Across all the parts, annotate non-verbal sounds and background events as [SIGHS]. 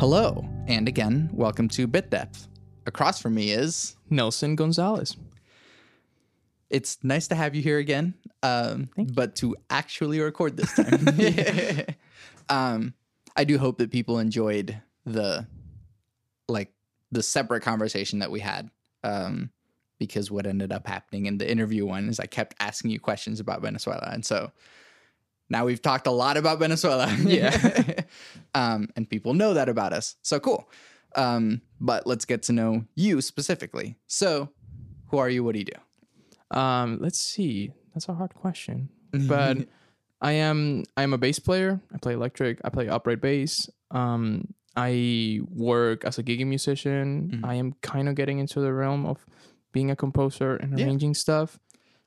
Hello, and again, welcome to Bit Depth. Across from me is Nelson Gonzalez. it's nice to have you here again, um, but to actually record this time. [LAUGHS] [LAUGHS] um, I do hope that people enjoyed the like the separate conversation that we had. Um, because what ended up happening in the interview one is I kept asking you questions about Venezuela, and so now we've talked a lot about Venezuela. [LAUGHS] Yeah. [LAUGHS] um, and people know that about us. So cool. Um, but let's get to know you specifically. So, who are you? What do you do? Um, let's see. That's a hard question. [LAUGHS] But I am I am a bass player. I play electric. I play upright bass. Um, I work as a gigging musician. Mhm. I am kind of getting into the realm of being a composer and Yeah. arranging stuff.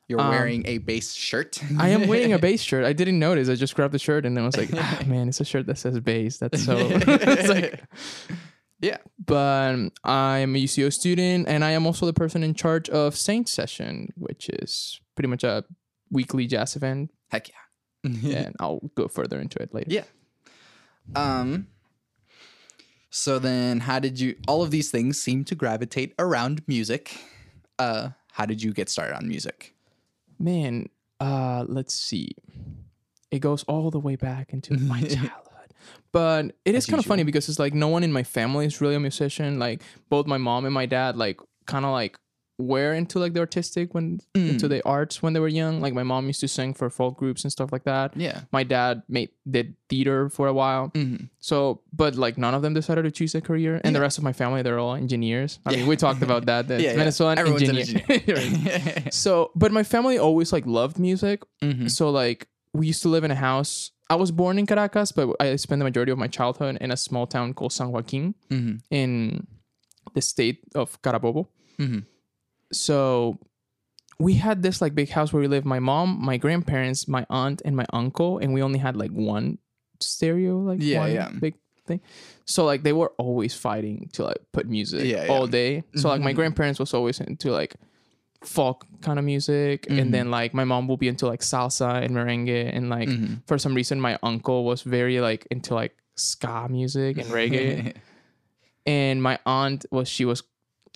You're Um, wearing a bass shirt. I am wearing a [LAUGHS] bass shirt. I didn't notice. I just grabbed the shirt and then I was like, ah, [LAUGHS] man, it's a shirt that says bass. That's so. [LAUGHS] it's like, yeah. but I'm a UCO student and I am also the person in charge of Saint Session, which is pretty much a weekly jazz event. Heck yeah. and I'll go further into it later. Yeah. Um. So then, how did you? All of these things seem to gravitate around music. Uh, how did you get started on music? Man, uh, let's see. It goes all the way back into [LAUGHS] my childhood. But it is kind of funny because it's like no one in my family is really a musician. Like both my mom and my dad, like kind of like were into like the artistic when into the arts when they were young. Like my mom used to sing for folk groups and stuff like that. Yeah. My dad made did theater for a while. Mhm. So, but like none of them decided to choose a career, and the rest of my family they're all engineers. I Yeah. mean, we talked about that. that [LAUGHS] Yeah, yeah. Venezuelan Everyone's an engineer. [LAUGHS] [LAUGHS] So, but my family always like loved music. Mhm. So like we used to live in a house. I was born in Caracas, but I spent the majority of my childhood in a small town called San Joaquin Mhm. in the state of Carabobo. Mhm. So we had this like big house where we lived. My mom, my grandparents, my aunt, and my uncle, and we only had like one stereo, like Yeah, one yeah. big thing. So like they were always fighting to like put music Yeah, all yeah. day. So like my Mhm. grandparents was always into like folk kind of music, Mhm. and then like my mom will be into like salsa and merengue, and like Mhm. for some reason my uncle was very like into like ska music and reggae [LAUGHS] and my aunt was she was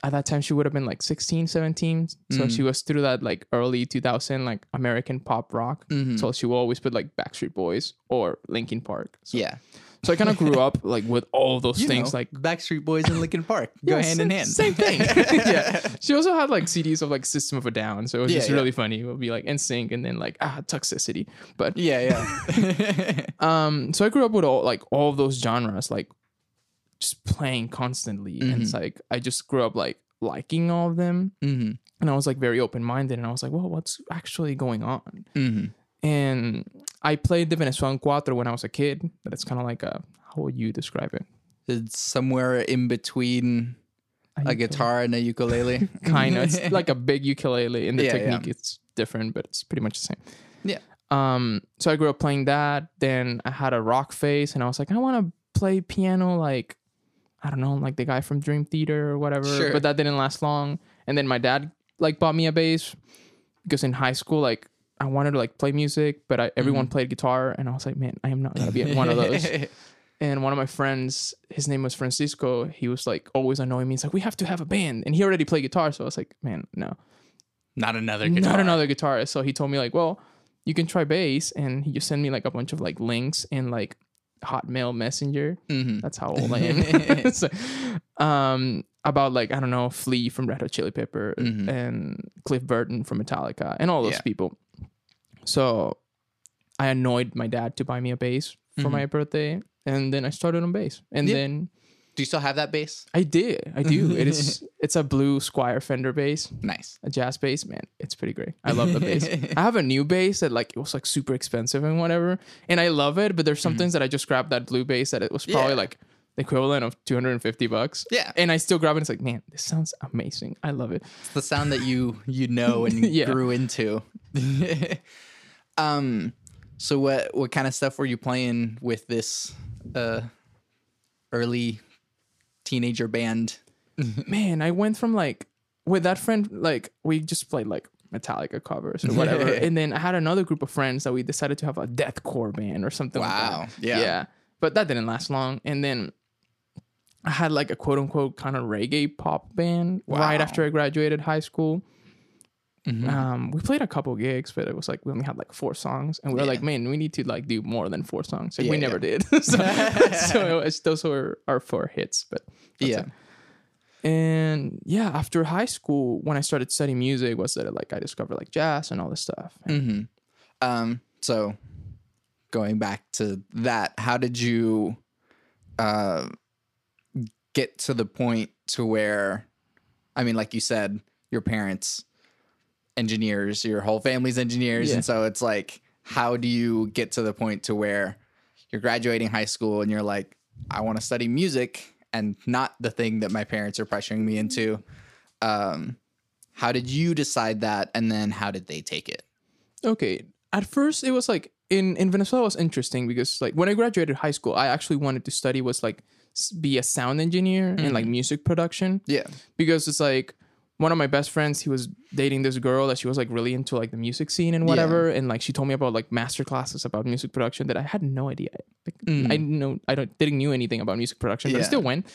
at that time she would have been like 16 17 so Mm. she was through that like early 2000 like american pop rock Mhm. so she will always put like backstreet boys or linkin park so, yeah. so i kind of grew up like with all those You things know, like Backstreet Boys and Linkin Park [LAUGHS] go Yeah, hand in hand. Same thing. [LAUGHS] [LAUGHS] yeah. She also had like CDs of like System of a Down. So it was Yeah, just yeah. really funny. It would be like NSYNC and then like ah Toxicity. But Yeah, yeah. um so i grew up with all like all of those genres like just playing constantly. And it's like i just grew up like liking all of them. Hmm and i was like very open-minded and i was like well what's actually going on? Hmm and i played the venezuelan cuatro when i was a kid. But it's kind of like a how would you describe it? It's somewhere in between a guitar and a ukulele. [LAUGHS] kind of it's [LAUGHS] like a big ukulele. And the Yeah, yeah. technique it's different but it's pretty much the same. Yeah. um so i grew up playing that. Then i had a rock face and i was like i want to play piano like i don't know like the guy from dream theater or whatever Sure. but that didn't last long and then my dad like bought me a bass because in high school like i wanted to like play music but I, everyone Mm-hmm. played guitar and i was like man i am not gonna be one of those [LAUGHS] and one of my friends, his name was Francisco. He was like always annoying me. He's like, "We have to have a band," and he already played guitar. So I was like, "Man, no, Not another guitar. not another guitarist." So he told me like, "Well, you can try bass," and he just sent me like a bunch of like links and like Hotmail Messenger. Mhm. That's how old I am. [LAUGHS] [LAUGHS] So, um, about like I don't know, Flea from Red Hot Chili Pepper Mhm. and Cliff Burton from Metallica and all those Yeah. people. So I annoyed my dad to buy me a bass for Mhm. my birthday, and then I started on bass, and Yeah. then Do you still have that bass? I did, I do. it is, [LAUGHS] it's a blue Squier Fender bass, Nice. a jazz bass. Man, it's pretty great. I love the bass. [LAUGHS] I have a new bass that like it was like super expensive and whatever, and I love it. But there's some things that I just grabbed that blue bass that it was probably Mm-hmm. Yeah. like the equivalent of 250 bucks. Yeah. and I still grab it. And it's like, man, this sounds amazing. I love it. It's the sound that you you know and [LAUGHS] Yeah. grew into. um so what what kind of stuff were you playing with this uh early teenager band? man, I went from like with that friend, like we just played like Metallica covers or whatever, [LAUGHS] and then I had another group of friends that we decided to have a deathcore band or something. like Wow. that. Yeah. yeah, but that didn't last long. And then I had like a quote unquote kind of reggae pop band right after I graduated high school. Mhm. Um, we played a couple gigs, but it was like we only had like four songs, and we were Yeah. like, man, we need to like do more than four songs. Like we Yeah, never yeah. did. [LAUGHS] [LAUGHS] so, so it was, those were our four hits, but yeah. it. And yeah, after high school, when I started studying music, was that like I discovered like jazz and all this stuff. And hmm Um, so going back to that, how did you uh, get to the point to where, I mean, like you said, your parents engineers, your whole family's engineers, Yeah. and so it's like, how do you get to the point to where you're graduating high school and you're like, I want to study music and not the thing that my parents are pressuring me into. Um, how did you decide that, and then how did they take it? Okay. At first, it was like in in Venezuela was interesting because like when I graduated high school, I actually wanted to study was like be a sound engineer and like music production Yeah. because it's like one of my best friends he was dating this girl that she was like really into like the music scene and whatever. And like she told me about like master classes about music production that I had no idea. Like mm. I didn't know I don't didn't knew anything about music production but I still went.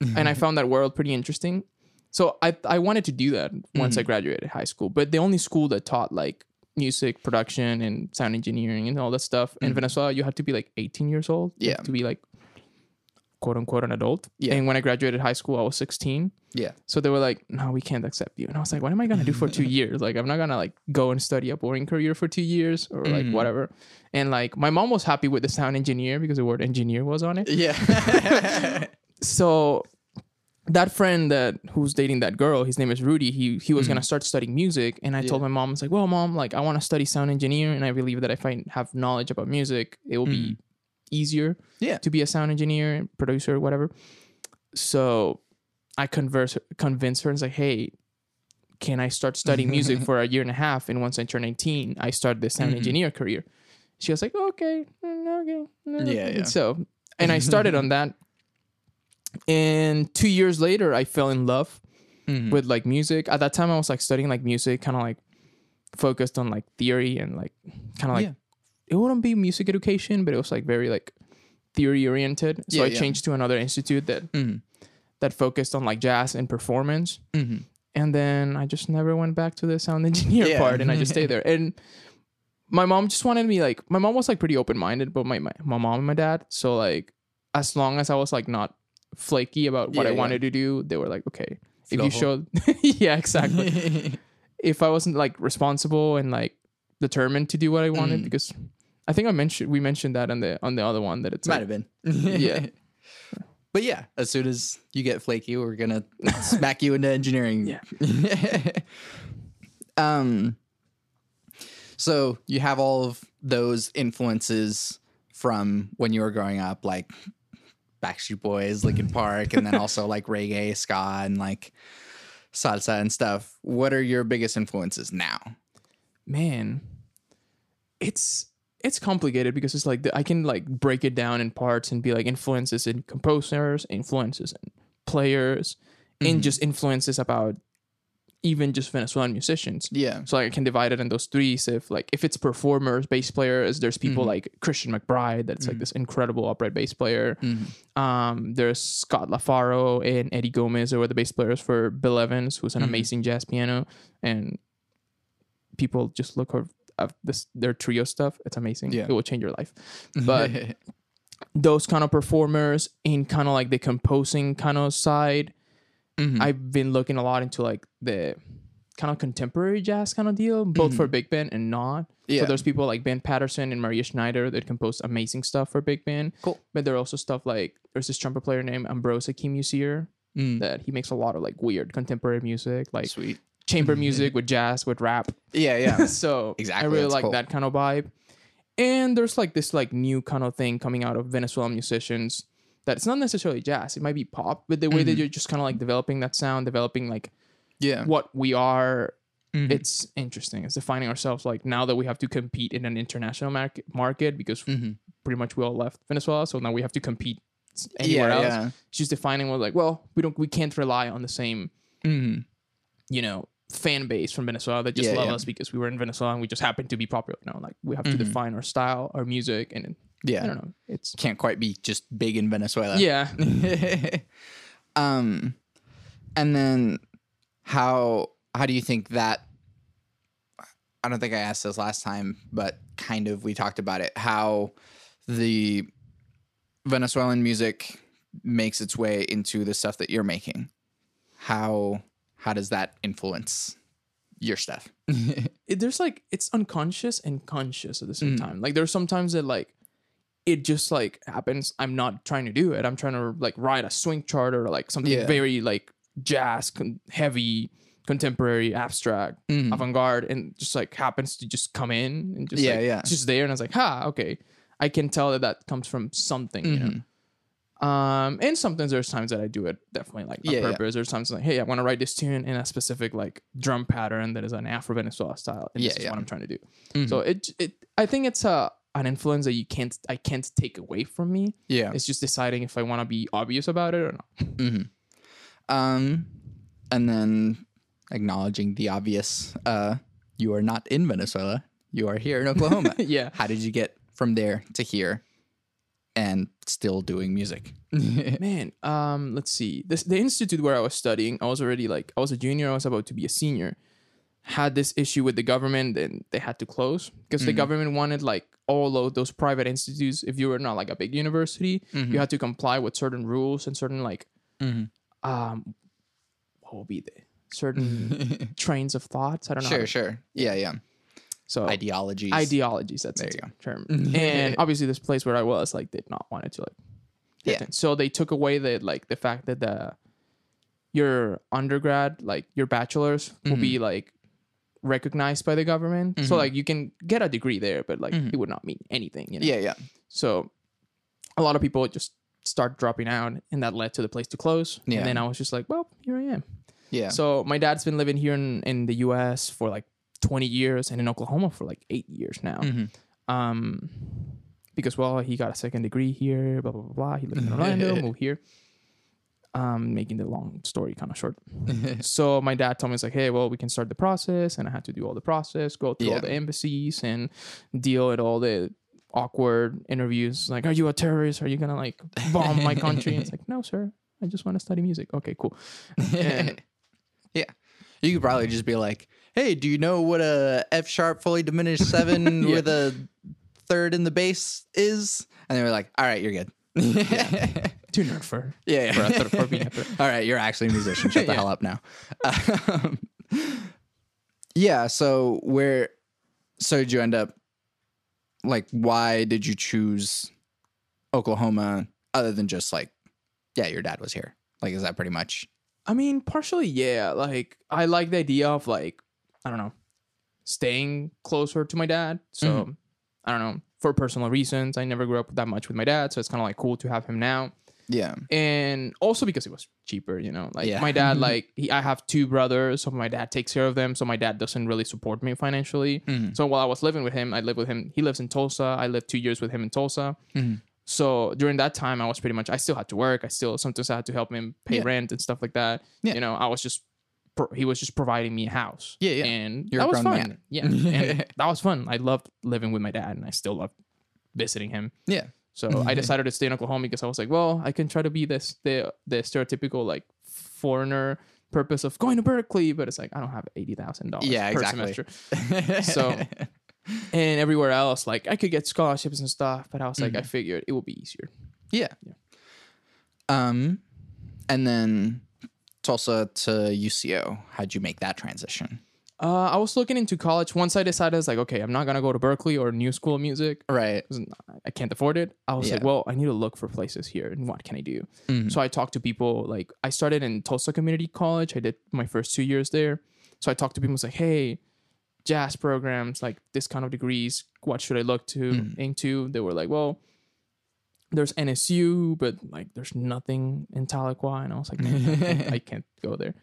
[LAUGHS] And I found that world pretty interesting. So I I wanted to do that once I mm-hmm. graduated high school but the only school that taught like music production and sound engineering and all that stuff in mm. Venezuela you had to be like 18 years old Yeah. to be like quote unquote an adult Yeah. and when I graduated high school I was 16 Yeah. so they were like, "No, we can't accept you." And I was like, "What am I gonna do for two [LAUGHS] years? Like, I'm not gonna like go and study a boring career for two years or like Mhm. whatever." And like, my mom was happy with the sound engineer because the word engineer was on it. Yeah. [LAUGHS] So that friend that who's dating that girl, his name is Rudy. He he was gonna start studying music, and I told my mom, "I was like, well, mom, like I want to study sound engineer, and I believe that if I have knowledge about music, it will be easier Yeah. to be a sound engineer, producer, whatever." So I converse convince her and say, "Hey, can I start studying music [LAUGHS] for a year and a half? And once I turn 18, I start the sound Mhm. engineer career." She was like, "Okay, mm, okay." mm, Yeah, okay." yeah. So, and I started on that. And two years later, I fell in love Mhm. with like music. At that time, I was like studying like music, kind of like focused on like theory and like kind of like Yeah. It wouldn't be music education, but it was like very like theory oriented. So Yeah, I yeah. changed to another institute that Mhm. that focused on like jazz and performance. Mhm. And then I just never went back to the sound engineer Yeah. part, and I just [LAUGHS] stayed there. And my mom just wanted me like my mom was like pretty open minded, but my, my my mom and my dad. So like as long as I was like not flaky about what I wanted to do, they were like, okay. If you showed, [LAUGHS] yeah, exactly. [LAUGHS] if I wasn't like responsible and like determined to do what I wanted, Mm. because I think I mentioned we mentioned that on the on the other one that it's Might like, have been. [LAUGHS] Yeah. [LAUGHS] But yeah, as soon as you get flaky, we're gonna [LAUGHS] smack you into engineering. Yeah. um. So you have all of those influences from when you were growing up, like Backstreet Boys, Linkin Park, and then also like reggae, ska, and like salsa and stuff. What are your biggest influences now? man, it's it's complicated because it's like the, I can like break it down in parts and be like influences in composers, influences in players, and Mhm. just influences about even just Venezuelan musicians. Yeah. So like, I can divide it in those three. So if like if it's performers, bass players, there's people Mhm. like Christian McBride, that's like Mhm. this incredible upright bass player. Mhm. Um, there's Scott LaFaro and Eddie Gomez, who are the bass players for Bill Evans, who's an Mhm. amazing jazz piano. And people just look at this their trio stuff. It's amazing. Yeah. It will change your life. [LAUGHS] But those kind of performers in kind of like the composing kind of side, Mhm. I've been looking a lot into like the kind of contemporary jazz kind of deal, both for big band and not. yeah. So there's people like Ben Patterson and Maria Schneider that compose amazing stuff for big band. Cool. But there are also stuff like there's this trumpet player named Ambrose Akinmusire Mm. that he makes a lot of like weird contemporary music, like Sweet. Chamber music with jazz with rap. Yeah, yeah. [LAUGHS] so Exactly, I really that's like cool. that kind of vibe. And there's like this like new kind of thing coming out of Venezuelan musicians that it's not necessarily jazz. It might be pop, but the way that Mhm. you're just kind of like developing that sound, developing like yeah. what we are. Mhm. It's interesting. It's defining ourselves like now that we have to compete in an international market market because pretty much we all left Venezuela, so now we have to compete s- anywhere yeah, else. yeah. Just defining what like, well, we don't we can't rely on the same you know fan base from Venezuela that just Yeah, love yeah. us because we were in Venezuela and we just happened to be popular. You know, like we have to Mhm. define our style, our music, and Yeah. I don't know. It's Can't quite be just big in Venezuela. yeah, [LAUGHS] Um, and then how how do you think that? I don't think I asked this last time, but kind of we talked about it. How the Venezuelan music makes its way into the stuff that you're making. How how does that influence your stuff? [LAUGHS] it, there's like it's unconscious and conscious at the same time. Like there's sometimes that like it just like happens. I'm not trying to do it. I'm trying to like write a swing chart or like something Yeah. very like jazz, con- heavy, contemporary, abstract, Mhm. avant garde, and just like happens to just come in and just Yeah, like, yeah. it's just there. And I was like, ha, okay. I can tell that that comes from something, Mm-hmm. know. Um, and sometimes there's times that I do it definitely like on Yeah, yeah. purpose. There's times like, hey, I want to write this tune in a specific like drum pattern that is an Afro Venezuela style, and Yeah, this is yeah. what I'm trying to do. Mhm. So it it I think it's a an influence that you can't I can't take away from me. Yeah. It's just deciding if I want to be obvious about it or not. hmm Um, and then acknowledging the obvious. Uh, you are not in Venezuela. You are here in [LAUGHS] Oklahoma. yeah. How did you get from there to here, and still doing music? [LAUGHS] Man, um, let's see. This the institute where I was studying, I was already like I was a junior, I was about to be a senior. Had this issue with the government and they had to close because the government wanted like all of those private institutes. If you were not like a big university, you had to comply with certain rules and certain like Mhm. um what will be the certain [LAUGHS] trains of thoughts. I don't know. Sure, to- sure. Yeah, yeah. So Ideologies. ideologies. That's There the term. and obviously, this place where I was like did not want it to like. Yeah. So they took away the like the fact that the your undergrad like your bachelor's will Mm-hmm. be like recognized by the government. So like you can get a degree there, but like it would not mean anything. You know? Mm-hmm. Yeah, yeah. So a lot of people just start dropping out, and that led to the place to close. Yeah. And then I was just like, well, here I am. Yeah. So my dad's been living here in, in the U.S. for like 20 years, and in Oklahoma for like eight years now. Mhm. Um, because well, he got a second degree here. Blah blah blah. blah. He lived in Orlando, moved here. Um, making the long story kind of short. [LAUGHS] so my dad told me it's like, hey, well, we can start the process, and I had to do all the process, go through Yeah. all the embassies, and deal with all the awkward interviews. Like, are you a terrorist? Are you gonna like bomb my country? And it's like, [LAUGHS] no, sir. I just want to study music. Okay, cool. [LAUGHS] And yeah. You could probably just be like, "Hey, do you know what a F sharp fully diminished [LAUGHS] seven Yeah. with a third in the bass is?" And they were like, "All right, you're good." yeah, [LAUGHS] too nerd for yeah. for, a third, for being. All right, you're actually a musician. Shut the [LAUGHS] Yeah. hell up now. Um, yeah. So where? So did you end up? Like, why did you choose Oklahoma? Other than just like, yeah, your dad was here. Like, is that pretty much? I mean, partially, yeah. Like, I like the idea of like, I don't know, staying closer to my dad. So, I don't know, for personal reasons, I never grew up that much with my dad, so it's kind of like cool to have him now. Yeah. And also because it was cheaper, you know. Like Yeah. my dad, like he, I have two brothers, so my dad takes care of them. So my dad doesn't really support me financially. Mhm. So while I was living with him, I lived with him. He lives in Tulsa. I lived two years with him in Tulsa. Mhm. So during that time, I was pretty much I still had to work. I still sometimes I had to help him pay Yeah. rent and stuff like that. Yeah. You know, I was just pro- he was just providing me a house. Yeah, yeah. and You're a that was grown fun. man. Yeah, and [LAUGHS] that was fun. I loved living with my dad, and I still love visiting him. Yeah. So I [LAUGHS] decided to stay in Oklahoma because I was like, well, I can try to be this the the stereotypical like foreigner purpose of going to Berklee, but it's like I don't have eighty thousand dollars Yeah, per exactly. semester. [LAUGHS] So and everywhere else, like I could get scholarships and stuff, but I was like, I Mm-hmm. figured it would be easier. Yeah. Um, and then Tulsa to UCO. How'd you make that transition? Uh, I was looking into college. Once I decided, I was like, okay, I'm not gonna go to Berklee or New School of Music. Right. I can't afford it. I was like, well, I need to look for places here, and what can I do? Mhm. So I talked to people. Like I started in Tulsa Community College. I did my first two years there. So I talked to people. I was like, hey, jazz programs, like this kind of degrees. What should I look to Mhm. into? They were like, well, there's NSU, but like there's nothing in Tahlequah, and I was like, I, can't, I [LAUGHS] can't go there.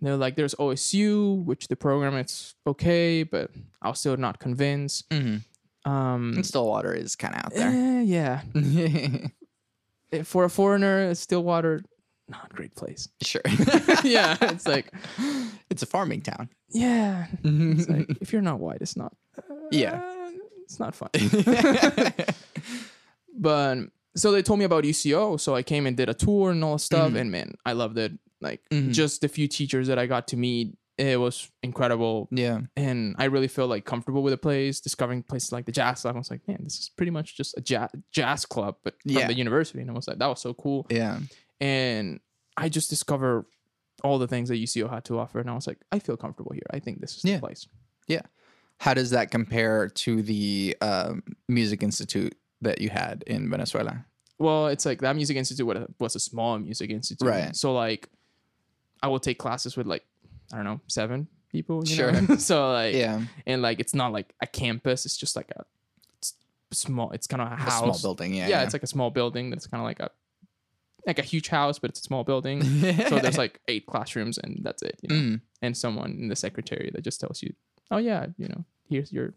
And they're like, there's OSU, which the program it's okay, but I was still not convinced. Mm-hmm. Um, Stillwater is kind of out there. eh, yeah, [LAUGHS] Eh, for a foreigner, Stillwater, not a great place. sure. [LAUGHS] yeah, it's like, it's a farming town. yeah, it's like if you're not white, it's not. Yeah. uh, it's not fun. but so they told me about UCO, so I came and did a tour and all that stuff, Mhm. and man, I loved it. Like Mhm. just the few teachers that I got to meet, it was incredible, Yeah. and I really feel like comfortable with the place. Discovering places like the jazz club, I was like, man, this is pretty much just a jazz jazz club, but from Yeah. the university, and I was like, that was so cool, Yeah. and I just discovered all the things that UCO had to offer, and I was like, I feel comfortable here. I think this is Yeah. the place. Yeah. How does that compare to the um, music institute that you had in Venezuela? Well, it's like that music institute was a, was a small music institute. Right. So like, I will take classes with like, I don't know, seven people. You Sure. Know? [LAUGHS] so like, Yeah. and like it's not like a campus. It's just like a it's small. It's kind of a A house. small building. Yeah. Yeah, it's like a small building that's kind of like a like a huge house, but it's a small building. [LAUGHS] so there's like eight classrooms, and that's it. You know? Mm. And someone in the secretary that just tells you, oh yeah, you know, here's your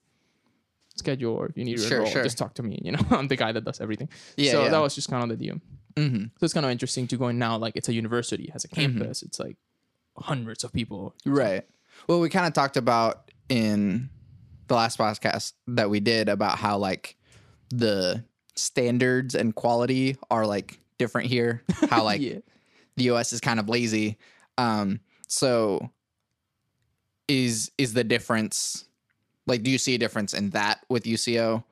schedule, or if you need to Sure, enroll, sure. just talk to me. You know, [LAUGHS] I'm the guy that does everything Yeah. so yeah. that was just kind of the deal. hmm So it's kind of interesting to go in now. Like it's a university, it has a campus. It's like hundreds of people. Right. Well, we kind of talked about in the last podcast that we did about how like the standards and quality are like different here. How [LAUGHS] like yeah. the US is kind of lazy. Um so is is the difference like do you see a difference in that with UCO?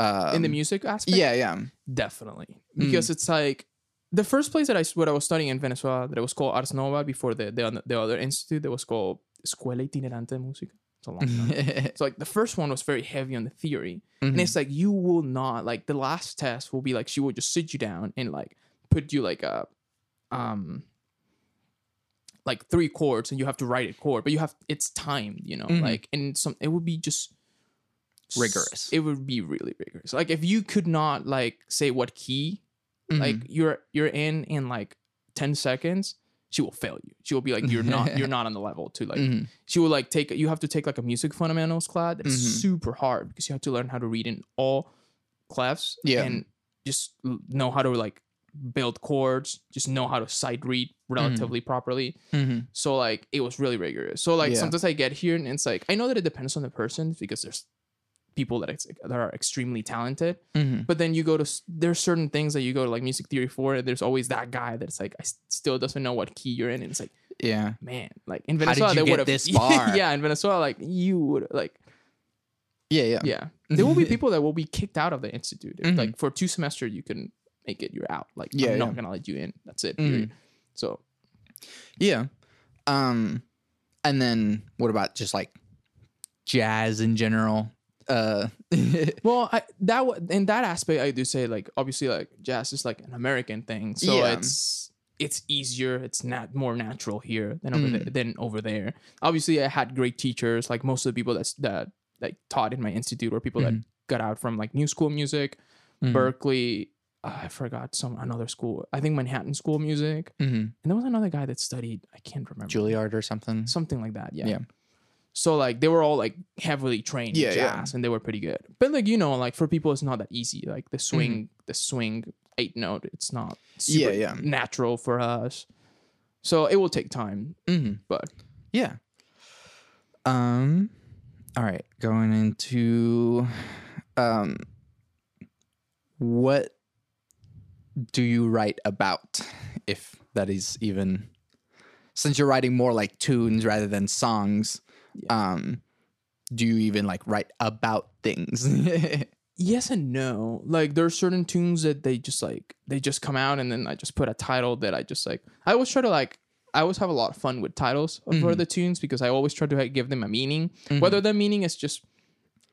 Um, in the music aspect, Yeah, yeah. definitely. Because it's like the first place that I what I was studying in Venezuela that it was called Ars Nova before the the, the other institute that was called Escuela Itinerante de Música. It's a long name. [LAUGHS] so like the first one was very heavy on the theory, and Mhm. it's like you will not like the last test will be like she will just sit you down and like put you like a um like three chords and you have to write a chord but you have it's timed you know Mhm. like and some it would be just Rigorous. it would be really rigorous like if you could not like say what key Mhm. like you're you're in in like 10 seconds she will fail you she will be like you're not you're [LAUGHS] not on the level to like Mhm. she will like take you have to take like a music fundamentals class that's Mhm. super hard because you have to learn how to read in all clefs Yeah. and just know how to like build chords just know how to sight read relatively properly Mhm. so like it was really rigorous so like Yeah. sometimes i get here and it's like i know that it depends on the person because there's people that, ex- that are extremely talented Mhm. but then you go to there's certain things that you go to like music theory for and there's always that guy that's like i still doesn't know what key you're in and it's like Yeah. man like in venezuela they would have this [LAUGHS] far? yeah in venezuela like you would like Yeah, yeah. yeah there will be [LAUGHS] people that will be kicked out of the institute If, like for two semesters you can make it you're out like Yeah, i'm not yeah. gonna let you in that's it Mhm. so Yeah. Um and then what about just like jazz in general? Uh [LAUGHS] well I, that w- in that aspect i do say like obviously like jazz is like an american thing so Yeah. it's it's easier it's not more natural here than over Mm. there than over there obviously i had great teachers like most of the people that's that that taught in my institute were people that got out from like new school music Mhm. berklee i forgot some another school i think manhattan school of music Mhm. and there was another guy that studied i can't remember Juilliard or something. something like that yeah Yeah. so like they were all like heavily trained Yeah, in yeah. jazz and they were pretty good but like you know like for people it's not that easy like the swing Mm-hmm. the swing eight note it's not super Yeah, yeah. natural for us so it will take time Mhm. but Yeah. Um all right, going into um what do you write about if that is even since you're writing more like tunes rather than songs um do you even like write about things [LAUGHS] yes and no like there are certain tunes that they just like they just come out and then i just put a title that i just like i always try to like i always have a lot of fun with titles for Mhm. the tunes because i always try to like, give them a meaning Mhm. whether the meaning is just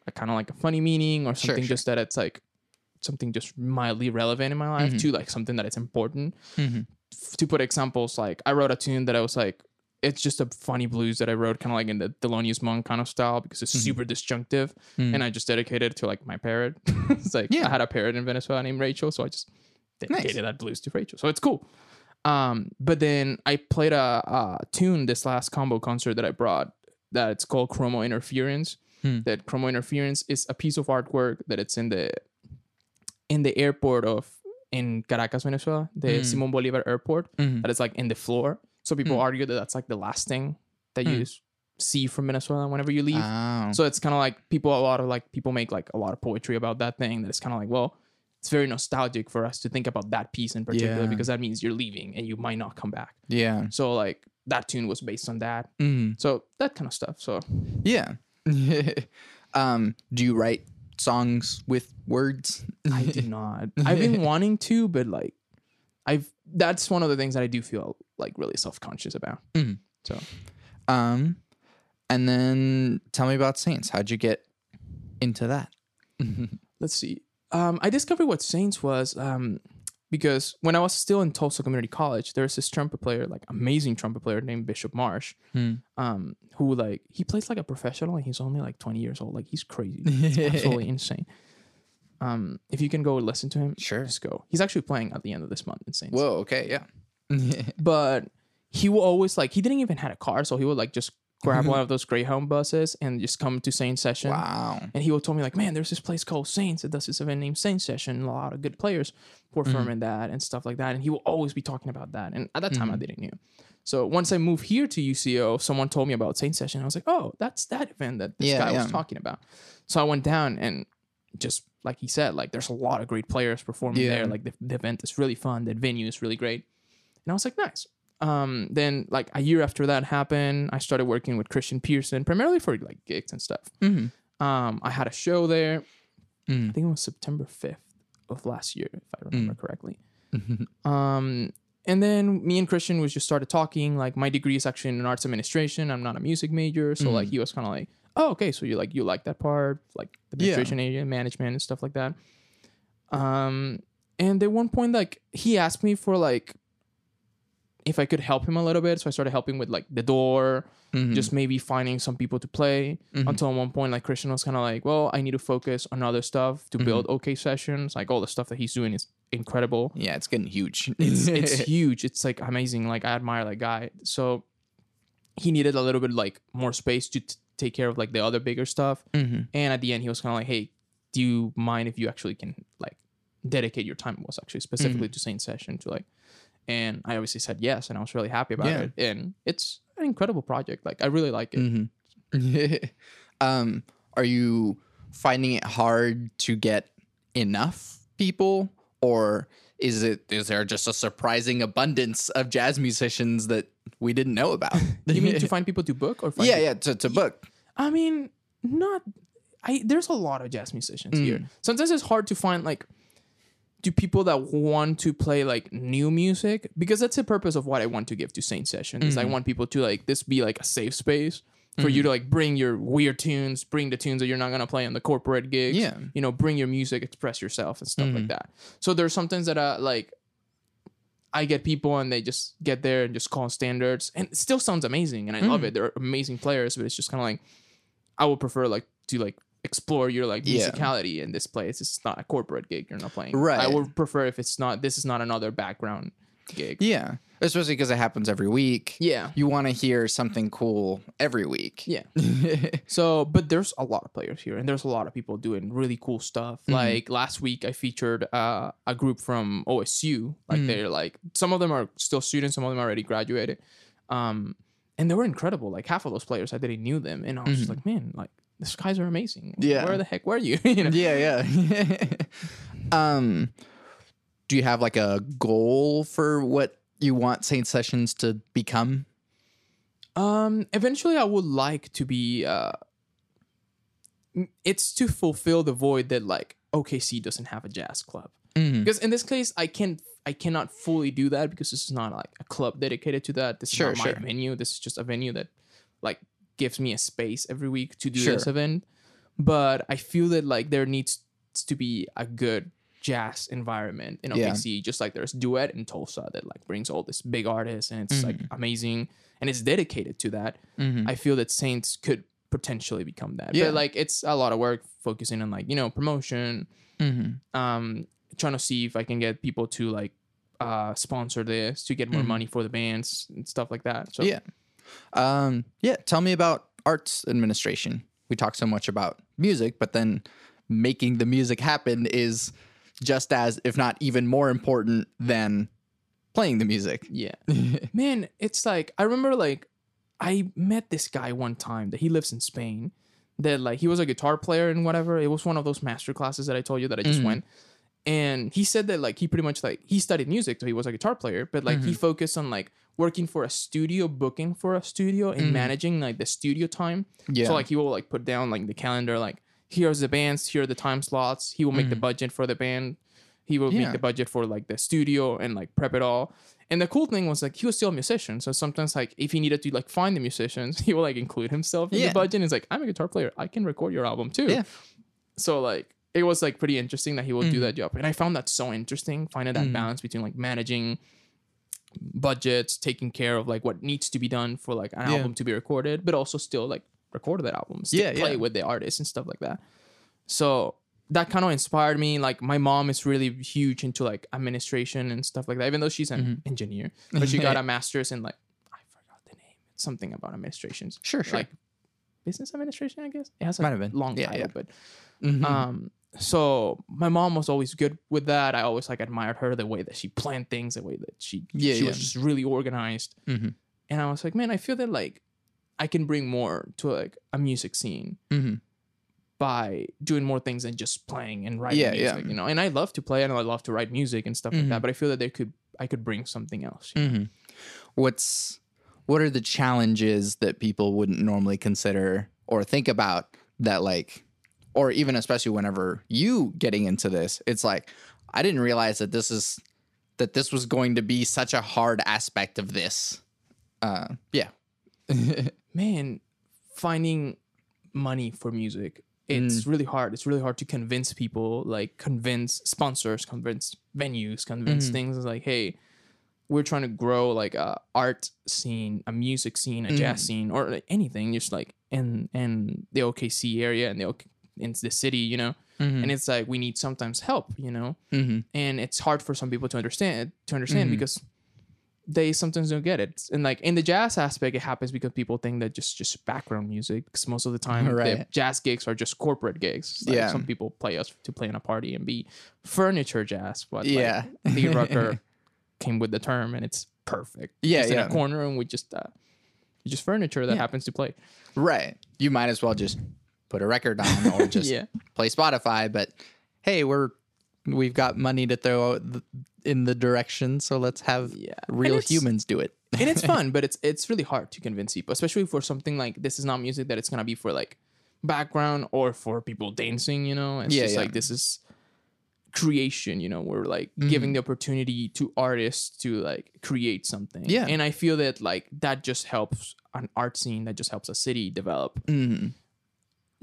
a kind of like a funny meaning or Sure, something sure. just that it's like something just mildly relevant in my life Mhm. to like something that it's important Mhm. F- to put examples like i wrote a tune that i was like it's just a funny blues that i wrote kind of like in the Thelonious Monk kind of style because it's Mhm. super disjunctive Mhm. and i just dedicated it to like my parrot [LAUGHS] it's like Yeah. i had a parrot in venezuela named rachel so i just dedicated that blues to rachel so it's cool um but then i played a, a tune this last combo concert that i brought that it's called chromo interference Hmm. that chromo interference is a piece of artwork that it's in the in the airport of in caracas venezuela the Hmm. simon bolivar airport Mhm. that is like in the floor so people Hmm. argue that that's like the last thing that Hmm. you see from venezuela whenever you leave Oh. so it's kind of like people, a lot of like people make like a lot of poetry about that thing. That it's kind of like, well, it's very nostalgic for us to think about that piece in particular Yeah. because that means you're leaving and you might not come back. Yeah. So like that tune was based on that. Mhm. So that kind of stuff. So Yeah. [LAUGHS] um, do you write songs with words? I [LAUGHS] did not. I've been [LAUGHS] wanting to, but like I've that's one of the things that I do feel like really self conscious about. Mhm. So Um, and then tell me about Saints. How'd you get into that? [LAUGHS] let's see. Um, I discovered what Saints was um, because when I was still in Tulsa Community College, there's this trumpet player, like amazing trumpet player named Bishop Marsh, Hmm. um, who like he plays like a professional and he's only like 20 years old. Like he's crazy, [LAUGHS] it's absolutely insane. Um, if you can go listen to him, Sure. just go. He's actually playing at the end of this month in Saints. Whoa. Okay. Yeah. [LAUGHS] but he will always like he didn't even had a car, so he would like just grab mm-hmm. one of those Greyhound buses and just come to Saint session. wow. And he will tell me like, man, there's this place called Saints that does this event named Saint Session. A lot of good players perform mm-hmm. in that and stuff like that. And he will always be talking about that. And at that time, I mm-hmm. didn't know. So once I moved here to UCO, someone told me about Saint Session. I was like, oh, that's that event that this Yeah, guy yeah. was talking about. So I went down and just like he said, like there's a lot of great players performing Yeah. there. Like the, the event is really fun. The venue is really great. And I was like, nice. Um, then like a year after that happened, I started working with Christian Pearson, primarily for like gigs and stuff. Mhm. Um, I had a show there. Mm. I think it was September 5th of last year, if I Mm. remember correctly. Um, and then me and Christian was just started talking. Like my degree is actually in arts administration. I'm not a music major, so like he was kind of like, "Oh, okay, so you like you like that part, like administration area, management, and stuff like that." Um, and at one point, like he asked me for like if I could help him a little bit, so I started helping with like the door, Mhm. just maybe finding some people to play. Mhm. Until at one point, like Christian was kind of like, "Well, I need to focus on other stuff to build OK sessions. Like all the stuff that he's doing is incredible. Yeah, it's getting huge. [LAUGHS] It's it's [LAUGHS] huge. It's like amazing. Like I admire that guy. So he needed a little bit like more space to t- take care of like the other bigger stuff. Mhm. And at the end, he was kind of like, "Hey, do you mind if you actually can like dedicate your time?" It was actually specifically to Saint Session to like, and I obviously said yes, and I was really happy about Yeah. it. And it's an incredible project. Like I really like it. Mhm. [LAUGHS] um, are you finding it hard to get enough people, or is it is there just a surprising abundance of jazz musicians that we didn't know about? [LAUGHS] You mean to [LAUGHS] find people to book or find yeah, yeah, to, to book. I mean, not. I there's a lot of jazz musicians here. Sometimes it's hard to find like, do people that want to play like new music because that's the purpose of what I want to give to Saint Session is I mm-hmm. want people to like this be like a safe space for you mm-hmm. to like bring your weird tunes, bring the tunes that you're not gonna play on the corporate gigs. Yeah. you know, bring your music, express yourself and stuff like mm-hmm. that. So there's some things that uh like. I get people and they just get there and just call standards, and it still sounds amazing, and I love it. Mm. They're amazing players, but it's just kind of like I would prefer like to like explore your like Yeah. musicality in this place. It's not a corporate gig you're not playing. Right. I would prefer if it's not. This is not another background gig. Yeah, especially because it happens every week. Yeah. you want to hear something cool every week. Yeah. [LAUGHS] So, but there's a lot of players here, and there's a lot of people doing really cool stuff. Like last week, I featured uh, a group from OSU. Like they're like some of them are still students, some of them already graduated. Um, and they were incredible. Like half of those players, I didn't knew them, and I was just like, man, like these guys are amazing. Yeah. Where the heck were you? [LAUGHS] you know? yeah, yeah. [LAUGHS] um, do you have like a goal for what you want Saint Sessions to become? Um, eventually, I would like to be. Uh, it's to fulfill the void that like OKC doesn't have a jazz club. Mhm. Because in this case, I can't. I cannot fully do that because this is not like a club dedicated to that. This Sure, is not my sure. venue. This is just a venue that like gives me a space every week to do Sure. this event. But I feel that like there needs to be a good jazz environment in Yeah. OKC, just like there's Duet in Tulsa that like brings all this big artists and it's like Mm-hmm. amazing and it's dedicated to that. Mhm. I feel that Saints could potentially become that. Yeah. But like it's a lot of work focusing on like, you know, promotion, Mhm. um trying to see if I can get people to like uh sponsor this to get more money for the bands and stuff like that. So Mm-hmm. Yeah. Um, yeah. Tell me about arts administration. We talk so much about music, but then making the music happen is just as, if not even more important than playing the music. yeah. [LAUGHS] Man, it's like I remember like I met this guy one time that he lives in Spain that like he was a guitar player and whatever. It was one of those master classes that I told you that I just went. And he said that like he pretty much like he studied music so he was a guitar player but like he mm-hmm. focused on like working for a studio booking for a studio and mm. managing like the studio time. Yeah. so like he will like put down like the calendar like here's the bands here are the time slots. He will make the mm. budget for the band. He will Yeah. make the budget for like the studio and like prep it all. And the cool thing was like he was still a musician so sometimes like if he needed to like find the musicians [LAUGHS] he will like include himself in Yeah. the budget And he's like i'm a guitar player. I can record your album too. Yeah. so like it was like pretty interesting that he will do Mm-hmm. that job and i found that so interesting finding that balance between like managing budgets taking care of like what needs to be done for like an Yeah. album to be recorded but also still like record that album still Yeah, play yeah. with the artists and stuff like that so that kind of inspired me like my mom is really huge into like administration and stuff like that even though she's an Mm-hmm. engineer but she got a [LAUGHS] master's in like i forgot the name it's something about administrations Sure, sure. like business administration i guess it has a Might have been. long Yeah, title yeah. but Mhm. um, so my mom was always good with that. I always like admired her the way that she planned things, the way that she Yeah, she yeah. was just really organized. Mhm. And I was like, man, I feel that like I can bring more to like a music scene Mhm. by doing more things than just playing and writing Yeah, yeah. music, you know. And I love to play and I love to write music and stuff like Mhm. that. But I feel that there could I could bring something else. Mhm. What's what are the challenges that people wouldn't normally consider or think about that like or even especially whenever you getting into this, it's like I didn't realize that this is that this was going to be such a hard aspect of this. Uh yeah. [LAUGHS] man, finding money for music, Mm. it's really hard. It's really hard to convince people, like convince sponsors, convince venues, convince Mm-hmm. things like, hey, we're trying to grow like a art scene, a music scene, a Mm. jazz scene, or like anything, just like in in the OKC area and the OK, in the city, you know. Mhm. And it's like we need sometimes help, you know Mhm. and it's hard for some people to understand to understand because they sometimes don't get it and like in the jazz aspect it happens because people think that just just background music because most of the time the Right. jazz gigs are just corporate gigs like Yeah. some people play us to play in a party and be furniture jazz but like, Yeah. Lee [LAUGHS] Rucker came with the term and it's perfect Yeah, just in yeah. a corner and we just uh just furniture that happens to play Right. You might as well just put a record on or [LAUGHS] just yeah play Spotify, but hey, we're we've got money to throw in the direction, so let's have Yeah. real humans do it. and it's fun, [LAUGHS] but it's it's really hard to convince people, especially for something like this is not music that it's gonna be for like background or for people dancing. You know, it's Yeah, just yeah. like this is creation. You know, we're like Mm-hmm. giving the opportunity to artists to like create something. Yeah. and I feel that like that just helps an art scene. That just helps a city develop, Mhm.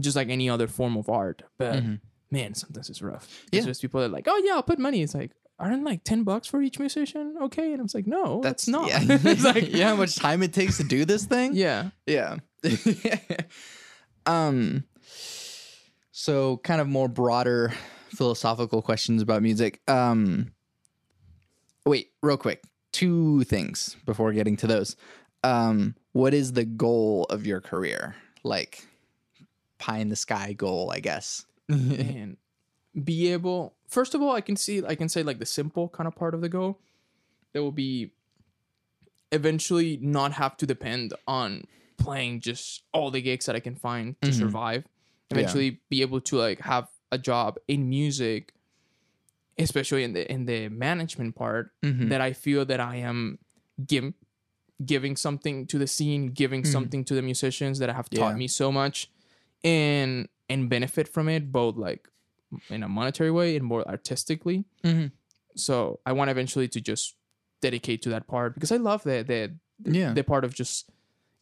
Just like any other form of art. But Mhm. man, sometimes it's rough. Yeah. Just people that are like, oh yeah, I'll put money. It's like. Aren't like ten bucks for each musician? Okay, and I was like, no, that's, not. Yeah. [LAUGHS] [LAUGHS] it's like, know how much time it takes to do this thing? yeah, Yeah. [LAUGHS] um so kind of more broader philosophical questions about music. Um wait, real quick. Two things before getting to those. Um what is the goal of your career? Like pie in the sky goal, I guess. [LAUGHS] and be able first of all i can see i can say like the simple kind of part of the goal that will be eventually not have to depend on playing just all the gigs that i can find to Mhm. survive Yeah. eventually be able to like have a job in music especially in the in the management part Mhm. that i feel that i am give, giving something to the scene giving something to the musicians that have taught Yeah. me so much and and benefit from it both like in a monetary way and more artistically Mhm. so i want eventually to just dedicate to that part because i love the the Yeah. the part of just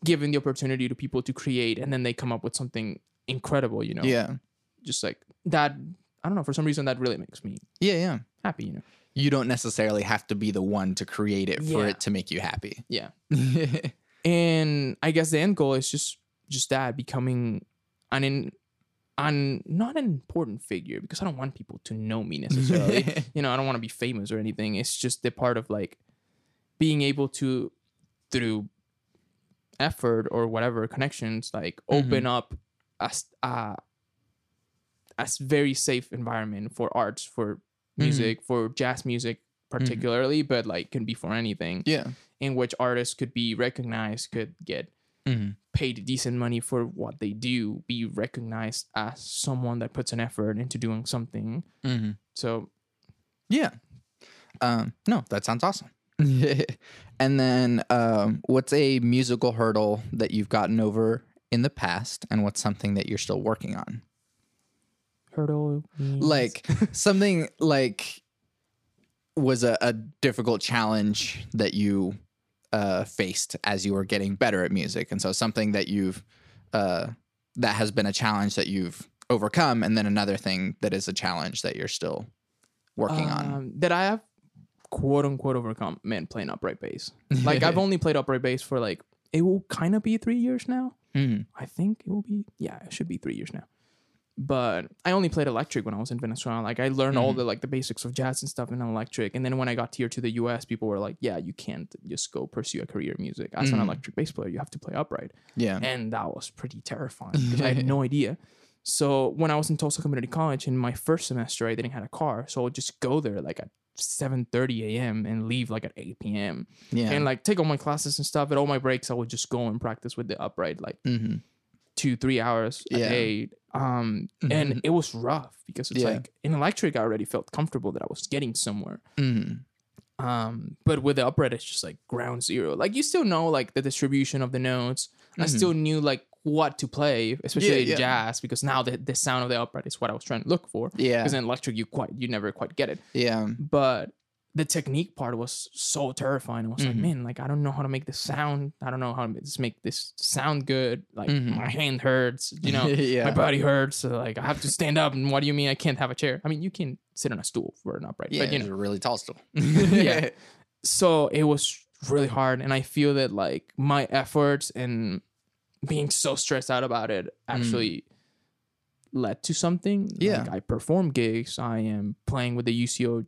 giving the opportunity to people to create and then they come up with something incredible you know Yeah. just like that i don't know for some reason that really makes me Yeah, yeah. happy you know You don't necessarily have to be the one to create it for Yeah. it to make you happy. yeah [LAUGHS] and I guess the end goal is just just that becoming an in an not an important figure because I don't want people to know me necessarily. [LAUGHS] you know, I don't want to be famous or anything. It's just the part of like being able to through effort or whatever connections like mm-hmm. open up a a very safe environment for arts for mm-hmm. music for jazz music mm-hmm. particularly but like can be for anything yeah. in which artists could be recognized, could get Mhm. paid decent money for what they do, be recognized as someone that puts an effort into doing something. hmm So Yeah. Um, no, that sounds awesome. [LAUGHS] and then, um, what's a musical hurdle that you've gotten over in the past, and what's something that you're still working on? Hurdle. means- Like [LAUGHS] something like was a, a difficult challenge that you uh, faced as you were getting better at music, and so something that you've uh, that has been a challenge that you've overcome, and then another thing that is a challenge that you're still working on. um, that I have quote unquote overcome. Man, playing upright bass. [LAUGHS] Like I've only played upright bass for like it will kind of be three years now. Mhm. I think it will be. Yeah, it should be three years now. But I only played electric when I was in Venezuela. Like I learned all the like the basics of jazz and stuff in electric. And then when I got here to the US, people were like, "Yeah, you can't just go pursue a career in music as an electric bass player. You have to play upright." Yeah. and that was pretty terrifying because I had [LAUGHS] no idea. So when I was in Tulsa Community College in my first semester, I didn't have a car, so I would just go there like at seven thirty a.m. and leave like at eight p.m. Yeah. and like take all my classes and stuff. At all my breaks, I would just go and practice with the upright like Mhm. Two three hours a Yeah. day. Um, and it was rough because it's Yeah. like in electric, I already felt comfortable that I was getting somewhere. Mhm. Um, but with the upright, it's just like ground zero. Like you still know like the distribution of the notes. I still knew like what to play, especially Mm-hmm. Yeah, yeah. jazz, because now the, the sound of the upright is what I was trying to look for. Yeah. Because in electric, you quite you never quite get it. Yeah. But the technique part was so terrifying. I was Mm-hmm. like, man, like I don't know how to make this sound. I don't know how to make this, make this sound good. Like Mhm. my hand hurts, you know, [LAUGHS] Yeah. my body hurts. So like I have to stand up. And what do you mean I can't have a chair? I mean, you can sit on a stool for an upright, Yeah. but you it's know, a really tall stool. [LAUGHS] Yeah. so it was really hard and i feel that like my efforts and being so stressed out about it actually led to something Yeah. like i perform gigs i am playing with the uco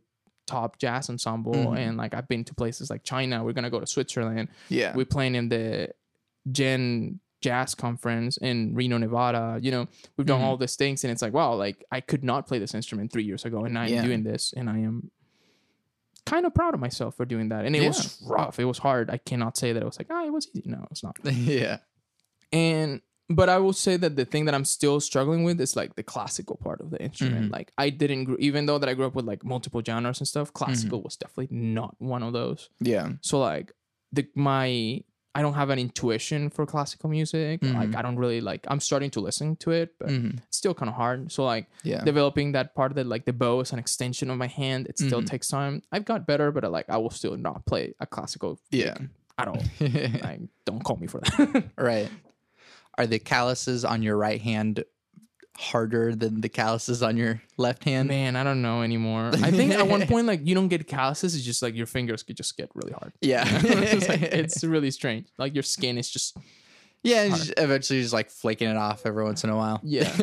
top jazz ensemble Mhm. and like i've been to places like china. We're gonna go to switzerland. Yeah. we're playing in the JEN jazz conference in reno nevada. You know we've done Mhm. all these things and it's like wow like i could not play this instrument three years ago and now i'm doing this and i am kind of proud of myself for doing that. And it was rough. It was hard. I cannot say that it was like ah it was easy. No it's not. [LAUGHS] Yeah. and but i will say that the thing that i'm still struggling with is like the classical part of the instrument Mhm. like i didn't even though that i grew up with like multiple genres and stuff classical was definitely not one of those Yeah. so like the my I don't have an intuition for classical music. Like Mhm. I don't really like I'm starting to listen to it, but Mhm. it's still kind of hard. So like Yeah. developing that part that like the bow is an extension of my hand, it still Mhm. takes time. I've got better, but like I will still not play a classical Yeah. at all. [LAUGHS] like don't call me for that. [LAUGHS] right. Are the calluses on your right hand harder than the calluses on your left hand? Man, I don't know anymore. I [LAUGHS] think at one point like you don't get calluses, it's just like your fingers could just get really hard. Yeah. [LAUGHS] it's, like, it's [LAUGHS] really strange. Like your skin is just yeah. just eventually, just like flaking it off every once in a while. Yeah.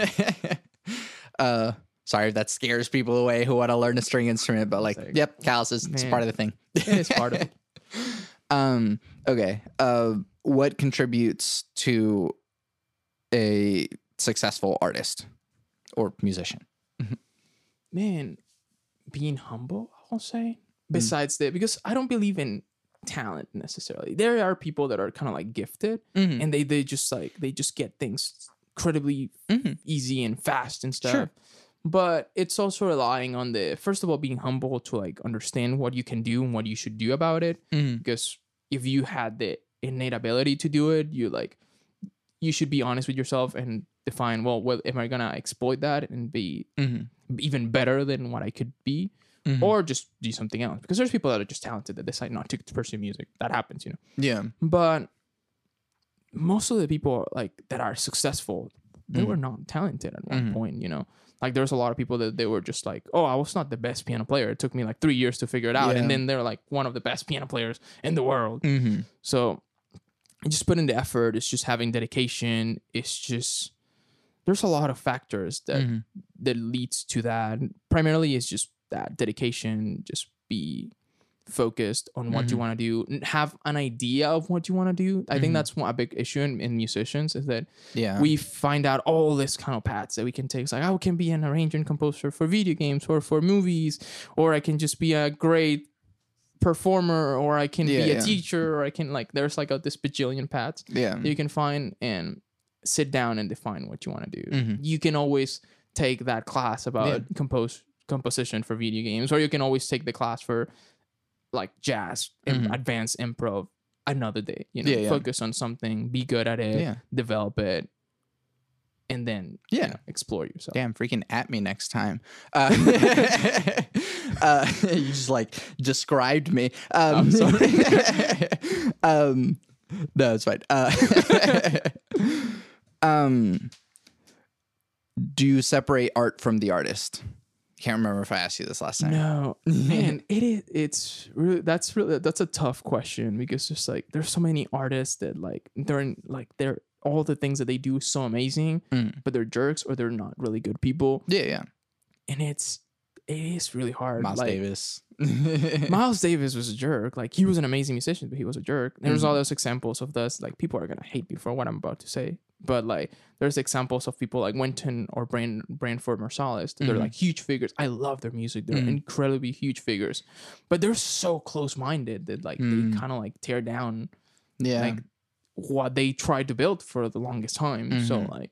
uh, sorry if that scares people away who want to learn a string instrument, but like, like, yep, calluses. It's part of the thing. it's part of it. Um. Okay. Uh, what contributes to a successful artist or musician? man, being humble, I'll say. Besides that, because I don't believe in talent necessarily. There are people that are kind of like gifted Mhm. and they they just like they just get things incredibly Mhm. easy and fast and stuff. Sure. But it's also relying on the first of all being humble to like understand what you can do and what you should do about it. Mhm. Because if you had the innate ability to do it, you like you should be honest with yourself and define well, well, am I gonna exploit that and be Mhm. even better than what I could be, Mhm. or just do something else. Because there's people that are just talented that decide not to pursue music. That happens, you know. Yeah. But most of the people like that are successful, they Mhm. were not talented at one Mhm. point, you know. Like there's a lot of people that they were just like, oh, I was not the best piano player. It took me like three years to figure it out, Yeah. and then they're like one of the best piano players in the world. Mm-hmm. So just putting the effort. It's just having dedication. It's just there's a lot of factors that Mhm. that leads to that. Primarily, it's just that dedication. Just be focused on what you Mhm. want to do. Have an idea of what you want to do. I Mhm. think that's one a big issue in, in musicians is that Yeah. we find out all this kind of paths that we can take. It's like, oh, I can be an arranger and composer for video games or for movies, or I can just be a great performer, or I can Yeah, be a yeah. teacher, or I can like there's like a this bajillion paths yeah. that you can find and sit down and define what you want to do. Mhm. You can always take that class about Yeah. compose composition for video games, or you can always take the class for like jazz and Mhm. advanced improv another day. You know, focus on something, be good at it, develop it, and then you Yeah. know, explore yourself. Damn, freaking at me next time. Uh, [LAUGHS] [LAUGHS] uh, you just like described me. Um, I'm sorry. [LAUGHS] um, no, it's fine. Uh, um, do you separate art from the artist? Can't remember if I asked you this last time. No, man, it is. It's really that's really that's a tough question because just like there's so many artists that like they're in, like they're all the things that they do so amazing, Mm. but they're jerks or they're not really good people, Yeah, yeah. and it's it is really hard. Miles like, Davis. [LAUGHS] Miles Davis was a jerk. Like he was an amazing musician, but he was a jerk. There's Mhm. all those examples of this. Like people are gonna hate me for what I'm about to say, but like there's examples of people like Wynton or Brand Branford Marsalis. They're Mhm. like huge figures. I love their music. They're Mhm. incredibly huge figures, but they're so close minded that like Mm. they kind of like tear down yeah. like what they tried to build for the longest time. So Mhm. like,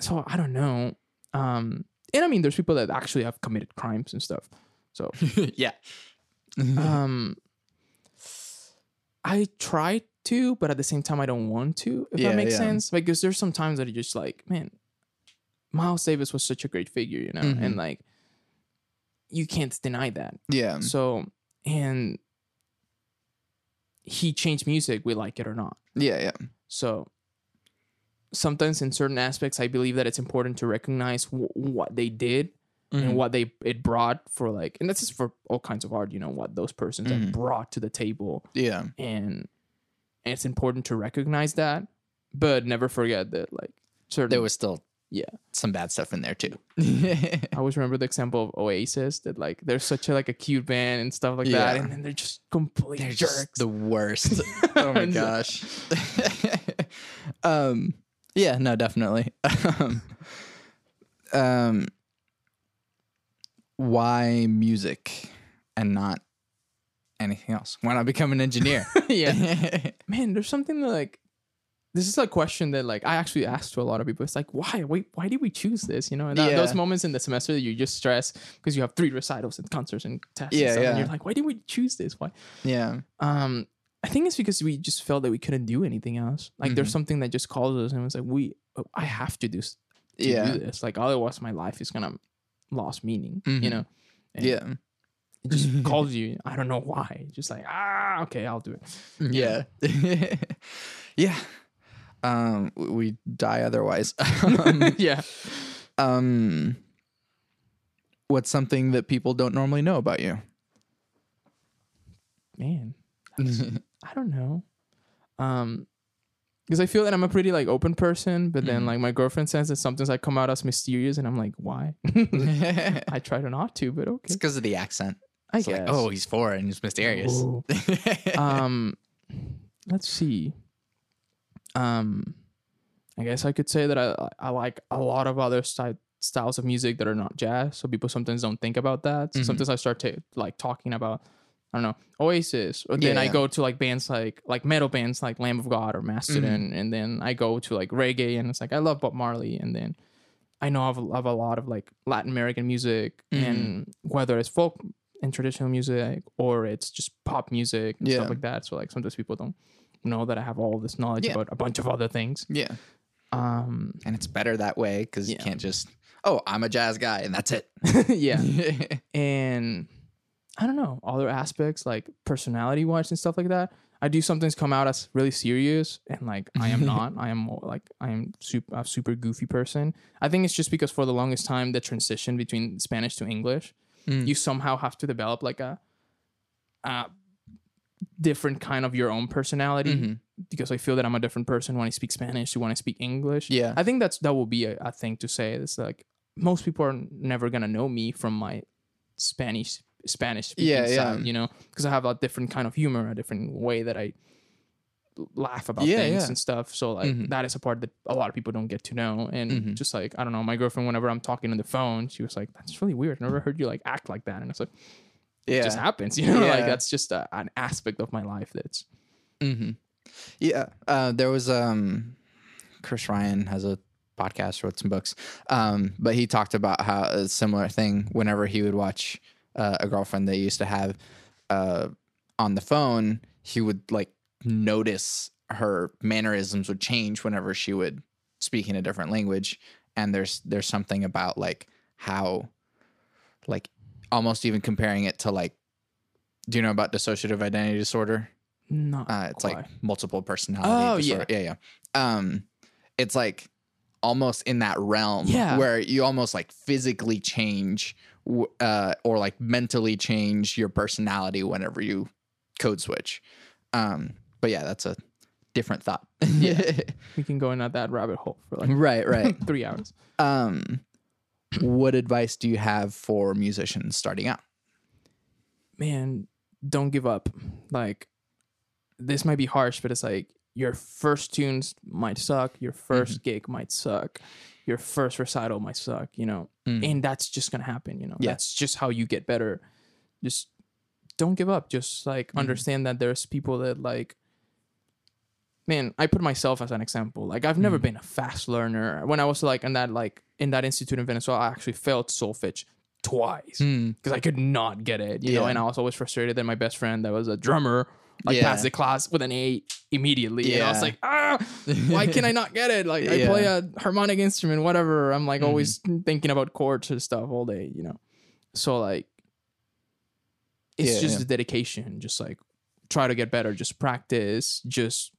so I don't know. Um, and I mean, there's people that actually have committed crimes and stuff. So [LAUGHS] yeah. [LAUGHS] um i try to but at the same time i don't want to if Yeah, that makes yeah. sense because there's some times that are just like man miles davis was such a great figure you know Mhm. and like you can't deny that yeah. so and he changed music we like it or not Yeah, yeah. so sometimes in certain aspects i believe that it's important to recognize w- what they did Mm-hmm. and what they it brought for like and that's just for all kinds of art you know what those persons have Mhm. brought to the table Yeah. and it's important to recognize that but never forget that like certain There was still yeah some bad stuff in there too. [LAUGHS] i always remember the example of oasis that like they're such a like a cute band and stuff like that and then they're just complete They're jerks just the worst. [LAUGHS] oh my gosh. [LAUGHS] um yeah, no, definitely. um, um why music and not anything else? Why not become an engineer? yeah man there's something that, like this is a question that like I actually asked to a lot of people. It's like, why? Wait, why did we choose this? You know, and that, Yeah. those moments in the semester that you just stress because you have three recitals and concerts and tests. Yeah, and, stuff, yeah. and you're like, why did we choose this? Why? yeah. Um, I think it's because we just felt that we couldn't do anything else. Like there's Mhm. something that just calls us, and it was like, we, I have to do, to Yeah. do this. Like otherwise, my life is gonna lost meaning. Mhm. You know. And Yeah. It just [LAUGHS] calls you. I don't know why. Just like ah, okay, I'll do it. Yeah. yeah. [LAUGHS] Um we die otherwise. [LAUGHS] [LAUGHS] um, yeah. um what's something that people don't normally know about you? Man, [LAUGHS] I don't know. Um, because I feel that I'm a pretty like open person, but then Mhm. like my girlfriend says that sometimes I come out as mysterious, and I'm like, why? I try to not to, but okay. It's because of the accent. I It's guess. like, oh, he's foreign, he's mysterious. Um, let's see. Um, I guess I could say that I I like a lot of other sty- styles of music that are not jazz. So people sometimes don't think about that. So Mhm. sometimes I start to like talking about I don't know Oasis, or then Yeah, I yeah. go to like bands like like metal bands like Lamb of God or Mastodon, Mm-hmm. and then I go to like reggae, and it's like I love Bob Marley, and then I know of, of a lot of like Latin American music, Mm-hmm. and whether it's folk and traditional music or it's just pop music and Yeah. stuff like that. So like sometimes people don't know that I have all this knowledge Yeah. about a bunch of other things. yeah. Um, And it's better that way because you can't just, oh, I'm a jazz guy and that's it. [LAUGHS] [LAUGHS] yeah, and I don't know other aspects like personality wise and stuff like that. I do sometimes come out as really serious, and like I am not. [LAUGHS] I am more like I am super a super goofy person. I think it's just because for the longest time the transition between Spanish to English, Mm. you somehow have to develop like a, a different kind of your own personality. Mhm. Because I feel that I'm a different person when I speak Spanish to when I speak English. Yeah. I think that's that will be a, a thing to say. It's like most people are never gonna know me from my Spanish Spanish speaking Yeah, yeah. side, you know, because I have a different kind of humor, a different way that I laugh about Yeah, things yeah. and stuff. So like Mhm. that is a part that a lot of people don't get to know. And Mhm. just like I don't know, my girlfriend, whenever I'm talking on the phone, she was like, "That's really weird. I never heard you like act like that." And it's like, it Yeah. just happens, [LAUGHS] you know, like that's just a, an aspect of my life that's hmm Yeah. Uh, there was um, Chris Ryan has a podcast, wrote some books. Um, but he talked about how a similar thing whenever he would watch uh, a girlfriend they used to have uh, on the phone, he would like notice her mannerisms would change whenever she would speak in a different language. And there's there's something about like how like almost even comparing it to like do you know about dissociative identity disorder? Not Uh, it's quite. like multiple personality. Oh, disorder. yeah, yeah. Um, it's like almost in that realm Yeah. where you almost like physically change uh, or like mentally change your personality whenever you code switch. Um, but yeah, that's a different thought. Yeah. [LAUGHS] we can go in that rabbit hole for like right, right. [LAUGHS] three hours. Um, what advice do you have for musicians starting out? man, don't give up. Like, this might be harsh, but it's like your first tunes might suck, your 1st mm-hmm. gig might suck, your first recital might suck, you know, Mm. and that's just gonna happen, you know. Yeah. That's just how you get better. Just don't give up. Just like mm-hmm. understand that there's people that like. Man, I put myself as an example. Like I've never mm. been a fast learner. When I was like in that like in that institute in Venezuela, I actually failed solfege twice Mm. because I could not get it, you know, and I was always frustrated that my best friend that was a drummer like Yeah. passed the class with an A immediately. And I was like, ah, why [LAUGHS] can I not get it? Like I play a harmonic instrument, whatever. I'm like Mhm. always thinking about chords and stuff all day, you know. So like it's Yeah, just yeah. the dedication, just like try to get better, just practice, just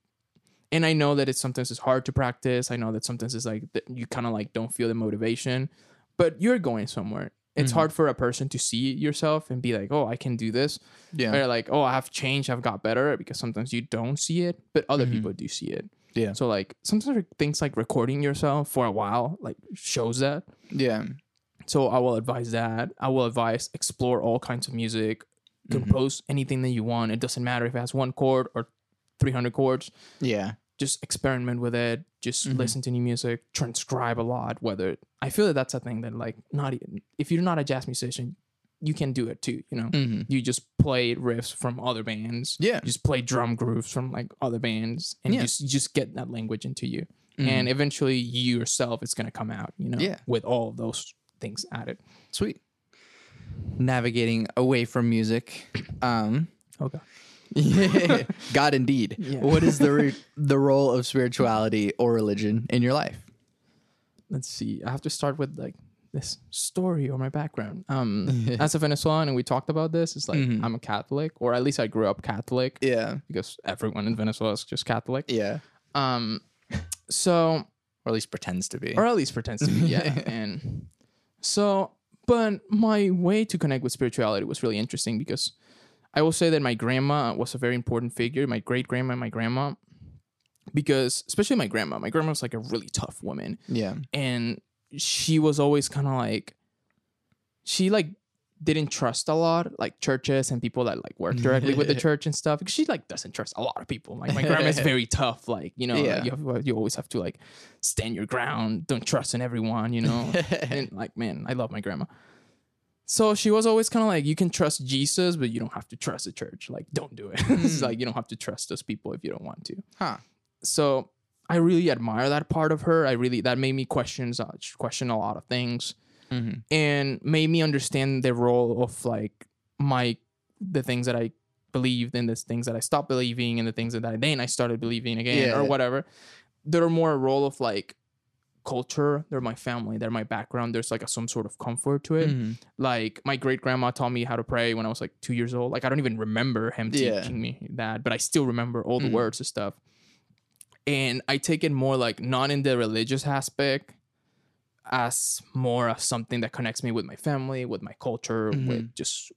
and I know that it's sometimes it's hard to practice. I know that sometimes it's like that you kind of like don't feel the motivation, but you're going somewhere. It's Mhm. hard for a person to see yourself and be like, "Oh, I can do this," Yeah. or like, "Oh, I have changed, I've got better," because sometimes you don't see it, but other Mhm. people do see it. Yeah. So like sometimes things like recording yourself for a while like shows that. Yeah. So I will advise that. I will advise explore all kinds of music, Mhm. compose anything that you want. It doesn't matter if it has one chord or 300 chords. Yeah. Just experiment with it. Just Mhm. listen to new music. Transcribe a lot. Whether I feel that that's a thing that like not e- if you're not a jazz musician, you can do it too. You know, hmm you just play riffs from other bands. Yeah. You just play drum grooves from like other bands, and Yeah. you just you just get that language into you, Mhm. and eventually you yourself is gonna come out. You know, Yeah. with all of those things added. Sweet. Navigating away from music. Um, Okay. [LAUGHS] God indeed. Yeah. What is the re- [LAUGHS] the role of spirituality or religion in your life? let's see i have to start with like this story or my background um [LAUGHS] as a venezuelan and we talked about this it's like Mhm. i'm a catholic or at least i grew up catholic Yeah. because everyone in venezuela is just catholic Yeah. um so Or at least pretends to be. or at least pretends to be yeah and so but my way to connect with spirituality was really interesting because i will say that my grandma was a very important figure my great grandma and my grandma because especially my grandma my grandma was like a really tough woman. Yeah. and she was always kind of like she like didn't trust a lot like churches and people that like work directly with the [LAUGHS] church and stuff. Because she like doesn't trust a lot of people. Like my grandma's [LAUGHS] very tough like you know Yeah. you, have, you always have to like stand your ground don't trust in everyone you know? [LAUGHS] And like man i love my grandma so she was always kind of like you can trust jesus but you don't have to trust the church like don't do it [LAUGHS] it's Mm. like you don't have to trust those people if you don't want to Huh. so I really admire that part of her. I really that made me question question a lot of things Mhm. and made me understand the role of like my the things that I believed and the things that I stopped believing and the things that I then I started believing again Yeah. or whatever. There are more a role of like culture. They're my family. They're my background. There's like a, some sort of comfort to it. Mhm. Like my great grandma taught me how to pray when I was like two years old. Like I don't even remember him Yeah. teaching me that, but I still remember all the Mhm. words and stuff. And I take it more like not in the religious aspect, as more of something that connects me with my family, with my culture, Mhm. with just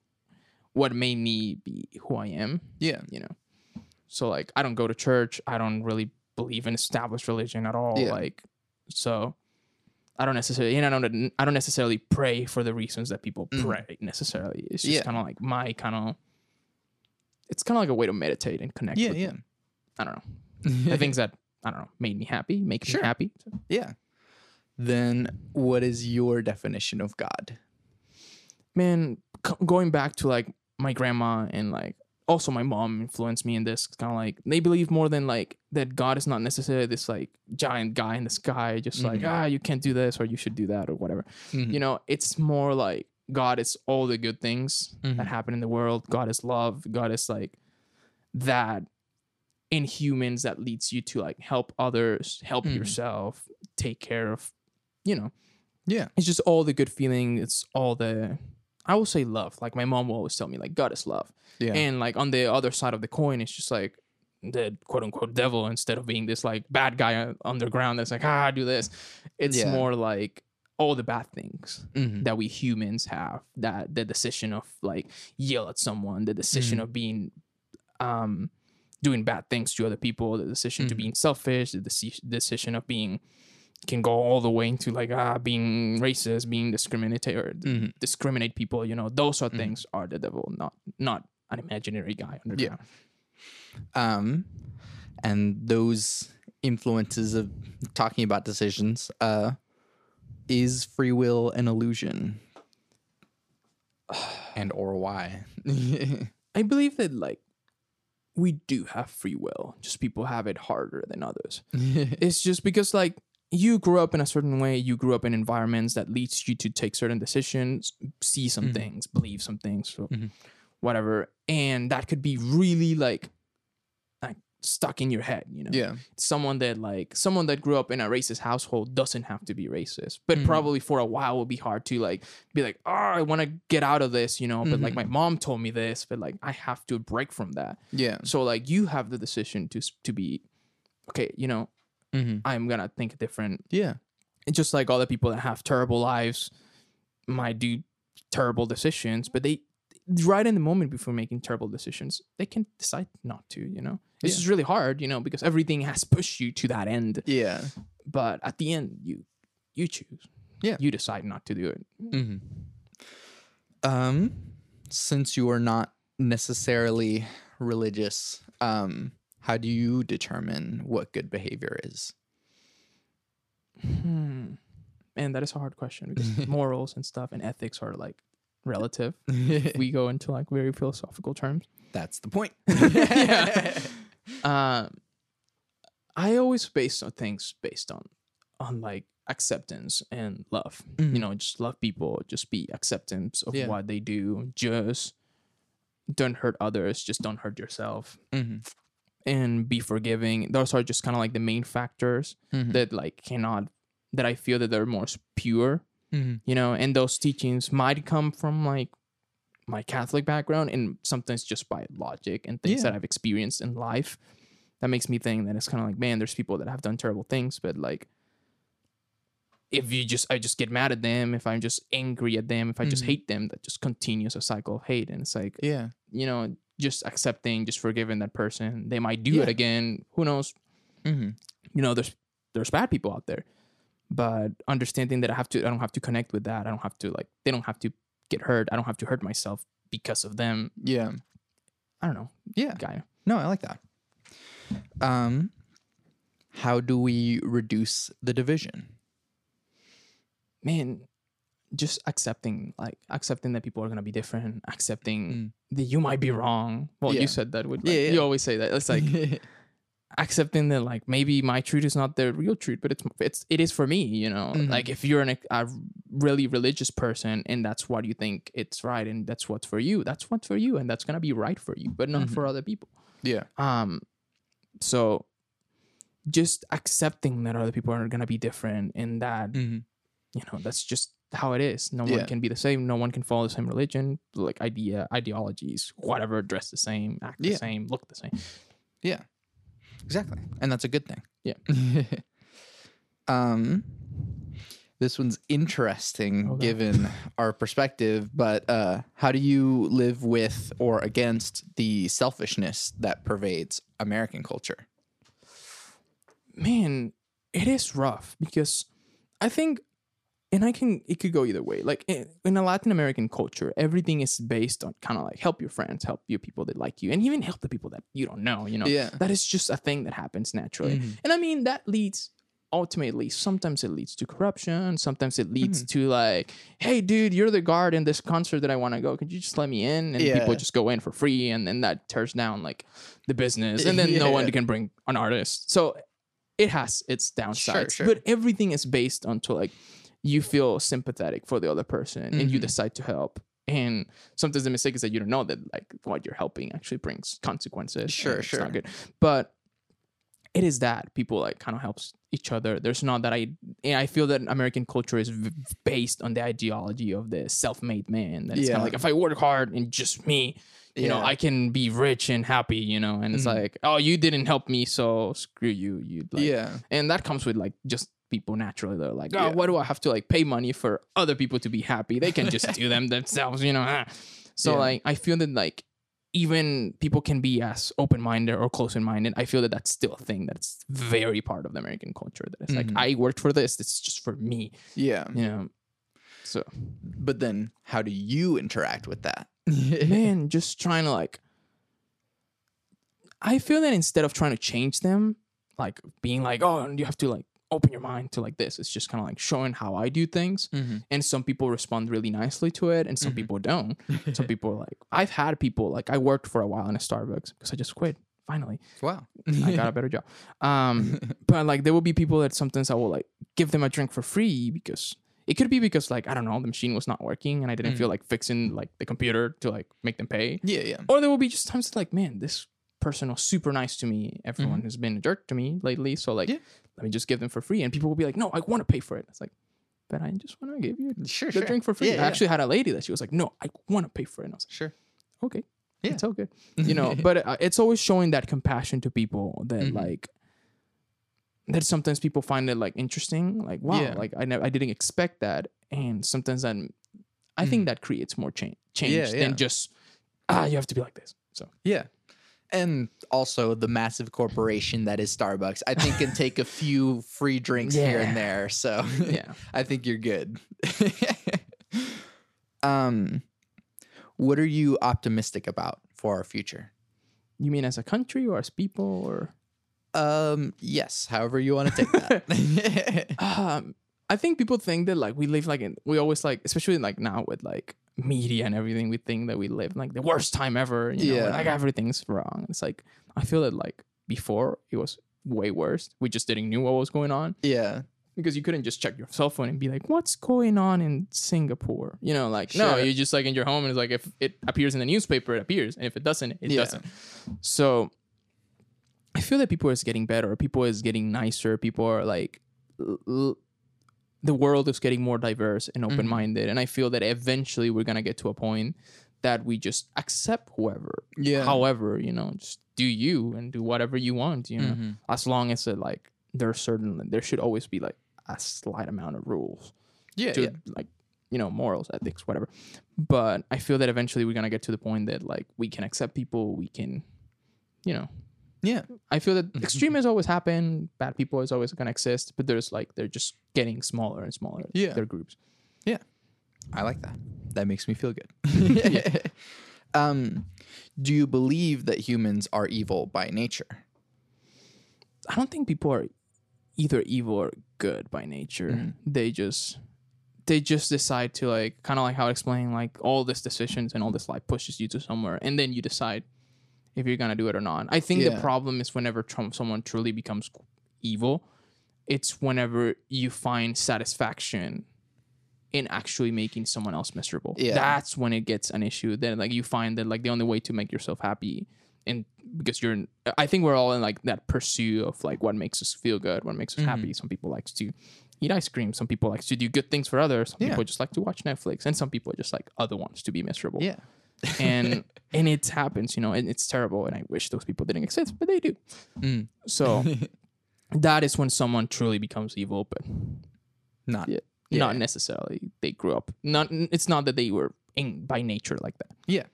what made me be who I am. Yeah. You know, so like I don't go to church. I don't really believe in established religion at all. Yeah. Like, so I don't necessarily, and I don't, I don't necessarily pray for the reasons that people Mhm. pray necessarily. It's just Yeah. kind of like my kind of. It's kind of like a way to meditate and connect. Yeah. with Yeah. I don't know. the things that I don't know made me happy, make Sure. me happy. Yeah. Then what is your definition of God? Man, c- going back to like my grandma and like also my mom influenced me in this kind of like they believe more than like that god is not necessarily this like giant guy in the sky just like Mhm. ah you can't do this or you should do that or whatever Mhm. you know it's more like god is all the good things Mhm. that happen in the world god is love god is like that in humans that leads you to like help others help Mhm. yourself take care of you know Yeah. it's just all the good feeling it's all the i will say love like my mom will always tell me like god is love Yeah. and like on the other side of the coin it's just like the quote unquote devil instead of being this like bad guy underground that's like ah do this it's Yeah. more like all the bad things Mhm. that we humans have that the decision of like yell at someone the decision Mhm. of being um doing bad things to other people the decision to Mhm. being selfish the deci- decision of being can go all the way into like ah being racist being discriminatory or Mhm. discriminate people you know those are Mhm. things are the devil not not an imaginary guy underground. um and those influences of talking about decisions uh is free will an illusion [SIGHS] and or why [LAUGHS] I believe that like we do have free will just people have it harder than others [LAUGHS] it's just because like you grew up in a certain way you grew up in environments that leads you to take certain decisions see some Mhm. things believe some things so Mhm. whatever and that could be really like like stuck in your head you know yeah someone that like someone that grew up in a racist household doesn't have to be racist but Mhm. probably for a while will be hard to like be like oh i want to get out of this you know but like Mhm. my mom told me this but like i have to break from that yeah so like you have the decision to to be okay you know mm-hmm. i'm gonna think different yeah it's just like all the people that have terrible lives might do terrible decisions but they right in the moment before making terrible decisions they can decide not to you know it's Yeah. just really hard you know because everything has pushed you to that end yeah but at the end you you choose Yeah. you decide not to do it mm-hmm. um since you are not necessarily religious um how do you determine what good behavior is hmm. and that is a hard question because [LAUGHS] morals and stuff and ethics are like relative [LAUGHS] we go into like very philosophical terms that's the point [LAUGHS] Yeah. um i always base on things based on on like acceptance and love you Mhm. know just love people just be acceptance of Yeah. what they do just don't hurt others just don't hurt yourself Mhm. And be forgiving those are just kind of like the main factors Mhm. that like cannot that i feel that they're more pure Mhm. you know and those teachings might come from like my catholic background and sometimes just by logic and things Yeah. that i've experienced in life that makes me think that it's kind of like man there's people that have done terrible things but like if you just i just get mad at them if i'm just angry at them if i just Mhm. hate them that just continues a cycle of hate and it's like yeah you know just accepting just forgiving that person. They might do Yeah. it again. Who knows? Mm-hmm. you know there's there's bad people out there but understanding that i have to i don't have to connect with that. I don't have to like they don't have to get hurt. I don't have to hurt myself because of them. Yeah. I don't know. Yeah. Guy. No, I like that. Um, how do we reduce the division? man just accepting like accepting that people are gonna be different accepting Mm. that you might be wrong well Yeah. you said that with Yeah, like, yeah. you always say that it's like [LAUGHS] accepting that like maybe my truth is not the real truth but it's it's it is for me you know Mhm. like if you're an, a really religious person and that's what you think it's right and that's what's for you that's what's for you and that's gonna be right for you but not Mhm. for other people yeah. um so just accepting that other people are gonna be different and that Mm-hmm. you know that's just how it is no Yeah. one can be the same no one can follow the same religion like idea ideologies whatever dress the same act the same look the same Yeah. Exactly. And that's a good thing. Yeah. [LAUGHS] um this one's interesting Okay. given our perspective, but uh how do you live with or against the selfishness that pervades American culture? man it is rough because i think and i can it could go either way like in, in a latin american culture everything is based on kind of like help your friends help your people that like you and even help the people that you don't know you know Yeah. that is just a thing that happens naturally Mhm. and i mean that leads ultimately sometimes it leads to corruption sometimes it leads Mm-hmm. to like hey dude you're the guard in this concert that i want to go could you just let me in and Yeah. people just go in for free and then that tears down like the business and then no one can bring an artist so it has its downsides sure. but everything is based onto like you feel sympathetic for the other person and you Mhm. decide to help and sometimes the mistake is that you don't know that like what you're helping actually brings consequences Sure, it's sure. not good but it is that people like kind of helps each other there's not that i i feel that american culture is v- based on the ideology of the self-made man that it's kind of like if i work hard and just me you know i can be rich and happy you know and it's Mhm. like oh you didn't help me so screw you you like, yeah. and that comes with like just people naturally they're like oh Yeah. why do i have to like pay money for other people to be happy they can just do them [LAUGHS] themselves you know ah. so Yeah. like i feel that like even people can be as open-minded or close-minded i feel that that's still a thing that's very part of the american culture that it's Mhm. like i worked for this it's just for me Yeah. you know so But then how do you interact with that? [LAUGHS] man just trying to like i feel that instead of trying to change them like being like oh you have to like open your mind to like this it's just kind of like showing how i do things Mhm. and some people respond really nicely to it and some Mhm. people don't some [LAUGHS] people are like i've had people like i worked for a while in a starbucks because i just quit finally Wow. i got a better job um but like there will be people that sometimes i will like give them a drink for free because it could be because like i don't know the machine was not working and i didn't Mm. feel like fixing like the computer to like make them pay yeah, yeah. or there will be just times like man this person was super nice to me everyone Mhm. has been a jerk to me lately so like Yeah. let me just give them for free and people will be like no i want to pay for it it's like but i just want to give you Sure, the sure. drink for free Yeah, i yeah. actually had a lady that she was like no i want to pay for it and i was like, Sure. okay Yeah. it's all good [LAUGHS] you know but uh, it's always showing that compassion to people that Mhm. like that sometimes people find it like interesting like wow like i never i didn't expect that and sometimes that i think that creates more change change Mm. Than just ah you have to be like this so Yeah. And also the massive corporation that is Starbucks, I think can take a [LAUGHS] few free drinks here and there. So yeah [LAUGHS] I think you're good. [LAUGHS] um what are you optimistic about for our future? you mean as a country or as people or Um yes, however you want to take that. um i think people think that like we live like in we always like especially like now with like media and everything we think that we live like the worst time ever you know Yeah. like everything's wrong it's like i feel that like before it was way worse we just didn't knew what was going on yeah. because you couldn't just check your cell phone and be like what's going on in singapore you know like no Sure. you just like in your home and it's like if it appears in the newspaper it appears and if it doesn't it Yeah. doesn't so i feel that people is getting better people is getting nicer people are like l- the world is getting more diverse and Mm-hmm. open-minded and i feel that eventually we're gonna get to a point that we just accept whoever Yeah. however you know just do you and do whatever you want you know Mhm. as long as it like there's certain there should always be like a slight amount of rules Yeah, to yeah. like you know morals ethics whatever but i feel that eventually we're gonna get to the point that like we can accept people we can you know Yeah. i feel that extremes always happen bad people is always gonna exist but there's like they're just getting smaller and smaller Yeah. their groups Yeah, I like that. That makes me feel good. [LAUGHS] [LAUGHS] um, do you believe that humans are evil by nature? i don't think people are either evil or good by nature Mhm. they just they just decide to like kind of like how I explain like all these decisions and all this life pushes you to somewhere and then you decide if you're gonna do it or not i think Yeah. the problem is whenever Trump, someone truly becomes evil it's whenever you find satisfaction in actually making someone else miserable Yeah. that's when it gets an issue then like you find that like the only way to make yourself happy and because you're in, i think we're all in like that pursuit of like what makes us feel good what makes us Mhm. happy some people likes to eat ice cream some people likes to do good things for others some Yeah. people just like to watch netflix and some people just like other ones to be miserable Yeah. And [LAUGHS] and it happens you know and it's terrible and i wish those people didn't exist but they do Mm. so [LAUGHS] that is when someone truly becomes evil but Not. Yeah. Yeah. not necessarily they grew up not it's not that they were in by nature like that Yeah.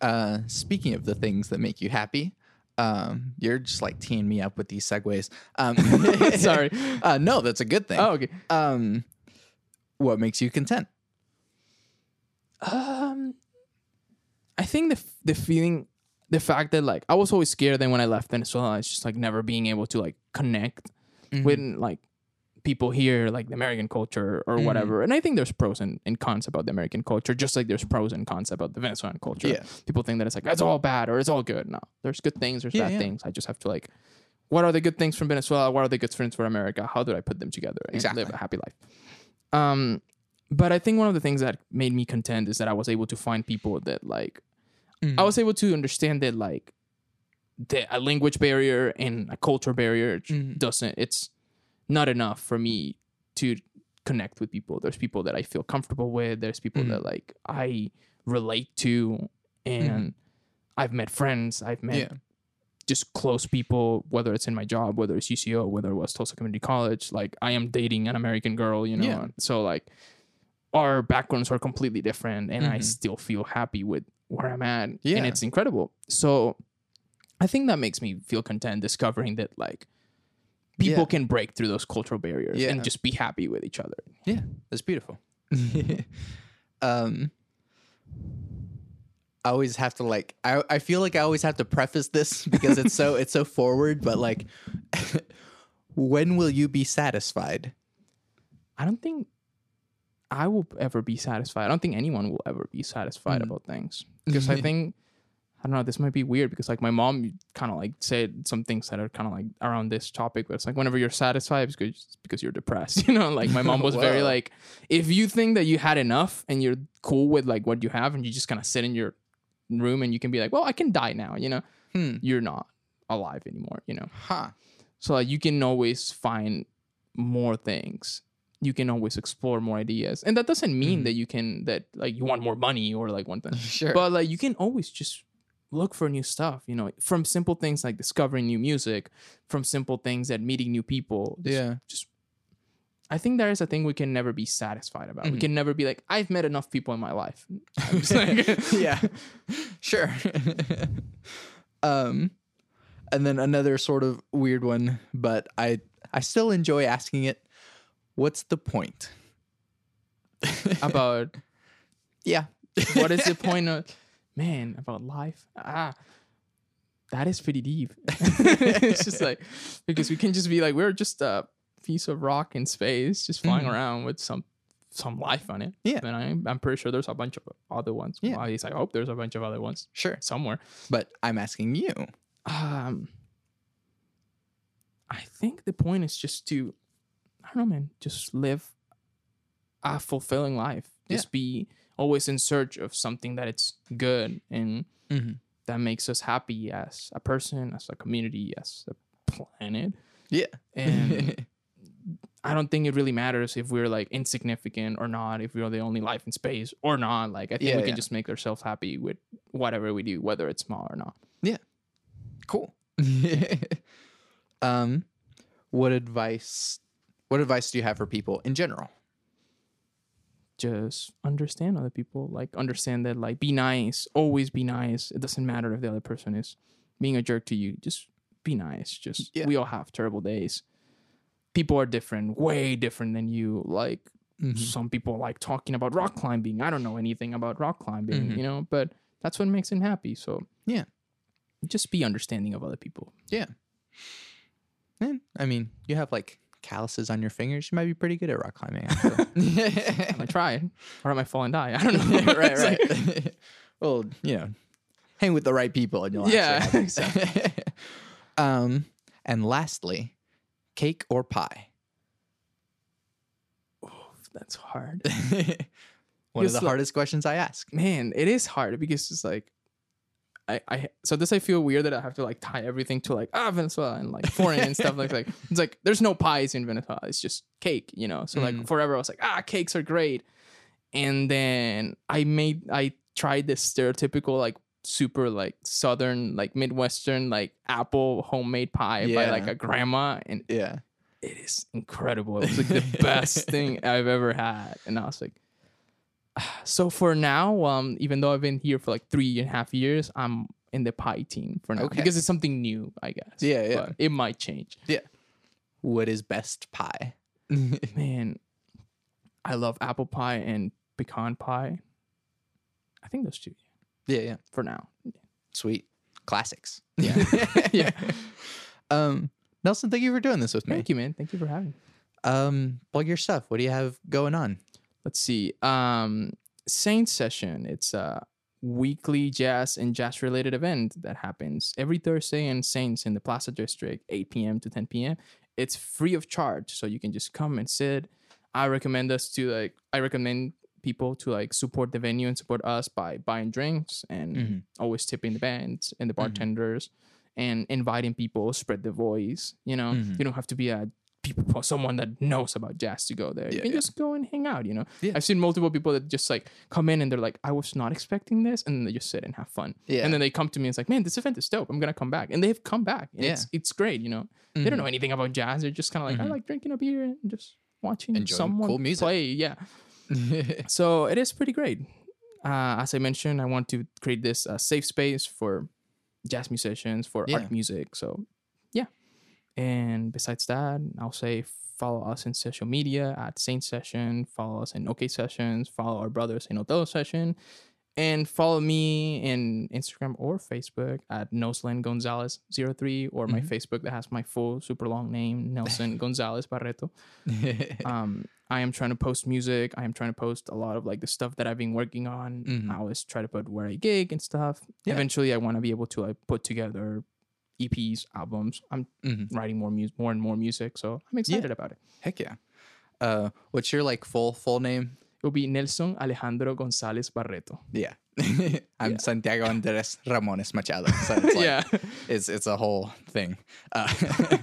Uh, speaking of the things that make you happy, um, you're just like teeing me up with these segues. Um, [LAUGHS] Sorry. Uh, no, that's a good thing. oh okay Um, what makes you content? Um, I think the the feeling, the fact that like I was always scared. Then when I left Venezuela, it's just like never being able to like connect Mm-hmm. with like people here like the American culture or Mhm. whatever. And I think there's pros and, and cons about the American culture, just like there's pros and cons about the Venezuelan culture. Yeah. People think that it's like it's all bad or it's all good. No, there's good things, there's Yeah, bad yeah. things. I just have to like, what are the good things from Venezuela? What are the good things for America? How do I put them together and Exactly. live a happy life? Um, but I think one of the things that made me content is that I was able to find people that like Mhm. I was able to understand that like a language barrier and a culture barrier Mhm. doesn't it's not enough for me to connect with people. There's people that I feel comfortable with. There's people Mhm. that like I relate to and I've met friends. I've met yeah. just close people, whether it's in my job, whether it's UCO, whether it was Tulsa Community College. Like I am dating an American girl, you know. Yeah. So like our backgrounds are completely different and I Mhm. still feel happy with where I'm at. Yeah. And it's incredible. So I think that makes me feel content discovering that like people Yeah. can break through those cultural barriers Yeah. and just be happy with each other. Yeah, that's beautiful. [LAUGHS] um, I always have to like. I I feel like I always have to preface this [LAUGHS] because it's so [LAUGHS] it's so forward. But like, when will you be satisfied? I don't think I will ever be satisfied. I don't think anyone will ever be satisfied Mm. about things because I [LAUGHS] think I don't know. This might be weird because like my mom kind of like said some things that are kind of like around this topic, but it's like whenever you're satisfied, it's because it's because you're depressed. [LAUGHS] You know, like my mom was very [LAUGHS] like, if you think that you had enough and you're cool with like what you have, and you just kind of sit in your room and you can be like, well, I can die now. You know, Hmm. you're not alive anymore. You know. Huh. So like you can always find more things. You can always explore more ideas. And that doesn't mean Mhm. that you can that like you want more money or like one thing. [LAUGHS] Sure. But like you can always just look for new stuff, you know, from simple things like discovering new music, from simple things that meeting new people. Just- yeah. Just I think there is a thing we can never be satisfied about. We Mhm. can never be like, I've met enough people in my life. [LAUGHS] Like- [LAUGHS] yeah. Sure. um, and then another sort of weird one, but I I still enjoy asking it. What's the point? [LAUGHS] about Yeah. what is the [LAUGHS] point of man about life ah that is pretty deep [LAUGHS] it's just like because we can just be like we're just a piece of rock in space just flying Mhm. around with some some life on it Yeah. and I'm, I'm pretty sure there's a bunch of other ones Yeah. well, at least i hope there's a bunch of other ones Sure. somewhere But I'm asking you. um i think the point is just to i don't know man just live a fulfilling life Yeah. just be always in search of something that it's good and Mhm. that makes us happy as a person as a community as a planet Yeah. and [LAUGHS] i don't think it really matters if we're like insignificant or not if we're the only life in space or not like i think Yeah, we can just make ourselves happy with whatever we do whether it's small or not Yeah. cool. [LAUGHS] um, what advice? What advice do you have for people in general? just understand other people like understand that like be nice always be nice it doesn't matter if the other person is being a jerk to you just be nice just Yeah. we all have terrible days people are different way different than you like Mm-hmm. some people like talking about rock climbing i don't know anything about rock climbing Mhm. you know but that's what makes them happy so Yeah. just be understanding of other people Yeah, And, I mean, you have like calluses on your fingers. You might be pretty good at rock climbing. [LAUGHS] Actually. i might try or i might fall and die i don't [LAUGHS] know right, [LAUGHS] It's like- right. well, you know, hang with the right people and you'll Yeah, actually um, and lastly, cake or pie? that's hard One of the like- hardest questions I ask. man, it is hard because it's like I, I so this I feel weird that I have to like tie everything to like ah Venezuela and like foreign and stuff like like [LAUGHS] it's like there's no pies in Venezuela it's just cake you know so like Mhm. forever I was like ah cakes are great and then I made I tried this stereotypical like super like southern like midwestern like apple homemade pie by like a grandma and Yeah. it is incredible. It was like the best [LAUGHS] thing I've ever had. And I was like, so for now, um, even though I've been here for like three and a half years, I'm in the pie team for now Okay. because it's something new, I guess. Yeah, yeah. But it might change. Yeah. What is best pie? [LAUGHS] [LAUGHS] Man, I love apple pie and pecan pie. I think those two yeah, yeah. for now. Sweet. Classics. [LAUGHS] Yeah. yeah. Um, Nelson, thank you for doing this with me. Thank you, man. Thank you for having me. Um, plug your stuff. What do you have going on? Let's see. Um, Saint Session. It's a weekly jazz and jazz related event that happens every Thursday in Saints in the Plaza District, 8 p.m. to 10 p.m. It's free of charge, so you can just come and sit. I recommend us to like. I recommend people to like support the venue and support us by buying drinks and Mhm. always tipping the bands and the Mhm. bartenders and inviting people, spread the voice. You know, Mhm. you don't have to be a people someone that knows about jazz to go there. Yeah, you can yeah. just go and hang out. You know, Yeah. I've seen multiple people that just like come in and they're like, I was not expecting this, and then they just sit and have fun. Yeah. And then they come to me and it's like, man, this event is dope. I'm gonna come back, and they've come back. And Yeah. It's it's great. You know, they don't know anything about jazz. They're just kind of like, I Mhm. like drinking a beer and just watching Enjoying someone cool music. play. Yeah. [LAUGHS] So it is pretty great. Uh, as I mentioned, I want to create this uh, safe space for jazz musicians, for Yeah. art music. So. And besides that, I'll say follow us in social media at Saint Session, follow us in OK Sessions, follow our brothers in Othello Session, and follow me in Instagram or Facebook at Noslen Gonzalez 03 or my Mhm. Facebook that has my full super long name, Nelson [LAUGHS] Gonzalez Barreto [LAUGHS] um i am trying to post music i am trying to post a lot of like the stuff that i've been working on Mhm. i always try to put where i gig and stuff Yeah. eventually i want to be able to like put together eps albums i'm Mhm. writing more music more and more music so i'm excited about it Heck yeah. Uh, what's your like full full name? it will be nelson alejandro gonzalez barreto Yeah. [LAUGHS] I'm Yeah. Santiago [LAUGHS] Andres Ramones Machado. So it's like, yeah it's it's a whole thing. Uh, [LAUGHS]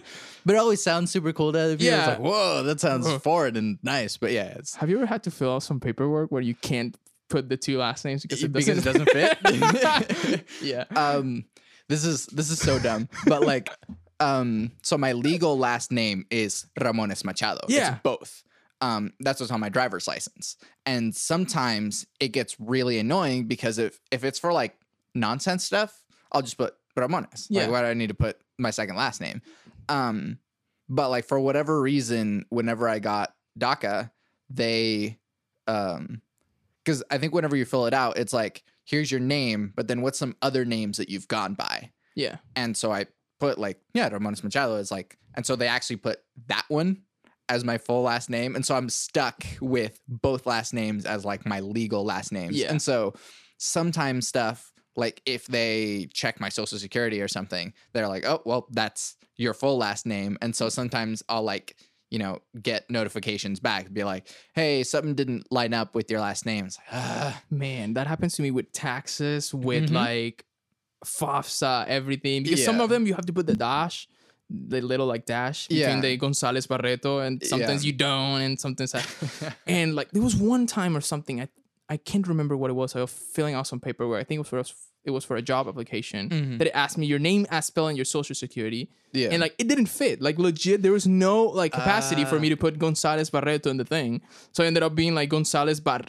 but it always sounds super cool to other people. It's Yeah. like, whoa, that sounds foreign and nice. But yeah, it's have you ever had to fill out some paperwork where you can't put the two last names because it doesn't, it doesn't fit? yeah um this is this is so dumb. But like [LAUGHS] um so my legal last name is Ramones Machado. Yeah. It's both. Um, that's what's on my driver's license. And sometimes it gets really annoying because if if it's for like nonsense stuff, I'll just put Ramones. Yeah. Like why do I need to put my second last name? Um, but like for whatever reason, whenever I got DACA, they um because I think whenever you fill it out, it's like, here's your name, but then what's some other names that you've gone by? yeah And so I put like, yeah, Ramones Machado is like, and so they actually put that one as my full last name. And so I'm stuck with both last names as like my legal last names. Yeah. And so sometimes stuff, like if they check my social security or something, they're like, oh, well, that's your full last name. And so sometimes I'll like, you know, get notifications back, be like, hey, something didn't line up with your last name. It's like, ah, Man, that happens to me with taxes, with Mhm. like FAFSA, everything. Because some of them you have to put the dash, the little like dash between Yeah. the Gonzalez Barreto, and sometimes Yeah. you don't, and sometimes. I, [LAUGHS] and like there was one time or something I I can't remember what it was. I was filling out some paperwork. I think it was for it was for a job application Mhm. that it asked me your name as spelled in your social security, yeah. and like it didn't fit. Like legit, there was no like capacity for Ah. me to put Gonzalez Barreto in the thing, so I ended up being like Gonzalez Bar.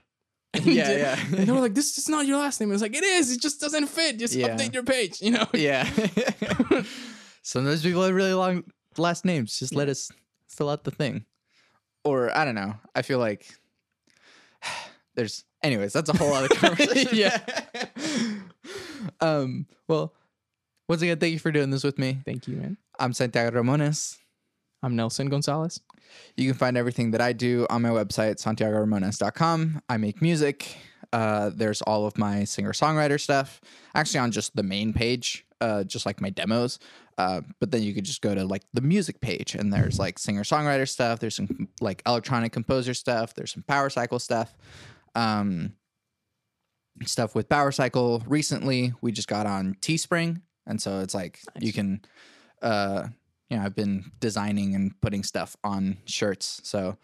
Yeah, [LAUGHS] yeah. and [LAUGHS] they were like, "This is not your last name." I was like, "It is. It just doesn't fit. Just Yeah. update your page." You know? Yeah. [LAUGHS] Sometimes people have really long last names. Just let us fill out the thing. Or I don't know. I feel like [SIGHS] there's anyways, that's a whole other conversation. Yeah. Um, well, once again, thank you for doing this with me. Thank you, man. I'm Santiago Ramones. I'm Nelson Gonzalez. You can find everything that I do on my website, santiagoramones.com. I make music. Uh, there's all of my singer songwriter stuff, actually on just the main page, uh, just like my demos. Uh, but then you could just go to like the music page, and there's like singer songwriter stuff. There's some like electronic composer stuff. There's some Power Cycle stuff. Um, stuff with Power Cycle. Recently, we just got on Teespring, and so it's like you can, uh, you know, I've been designing and putting stuff on shirts, so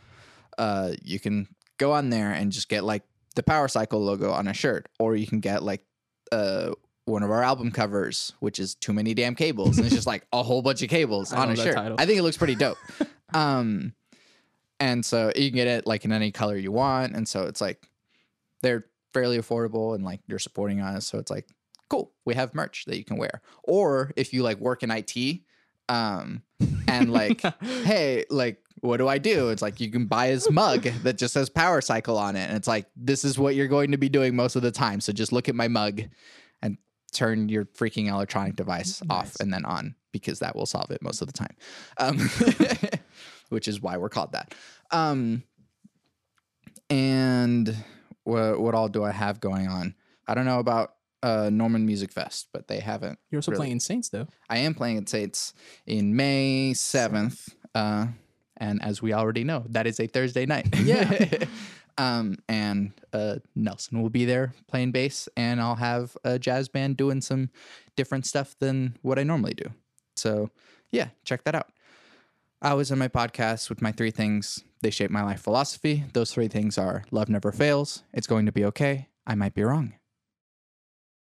uh, you can go on there and just get like the Power Cycle logo on a shirt, or you can get like uh one of our album covers, which is too many damn cables, and it's just like a whole bunch of cables [LAUGHS] on a shirt. title. I think it looks pretty dope. [LAUGHS] um, and so you can get it like in any color you want, and so it's like they're fairly affordable, and like you're supporting us, so it's like cool. We have merch that you can wear, or if you like work in IT, um, and like [LAUGHS] hey, like, what do I do? It's like you can buy this mug that just says Power Cycle on it. And it's like, this is what you're going to be doing most of the time. So just look at my mug and turn your freaking electronic device off and then on because that will solve it most of the time. Um, [LAUGHS] [LAUGHS] which is why we're called that. Um, and what what all do I have going on? I don't know about uh, Norman Music Fest, but they haven't. You're also really- playing Saints though. I am playing at Saints in May seventh, uh, and as we already know, that is a Thursday night. [LAUGHS] Yeah. [LAUGHS] um, and uh, Nelson will be there playing bass, and I'll have a jazz band doing some different stuff than what I normally do. So, yeah, check that out. I was in my podcast with my three things. They shape my life philosophy. Those three things are love never fails, it's going to be okay, I might be wrong.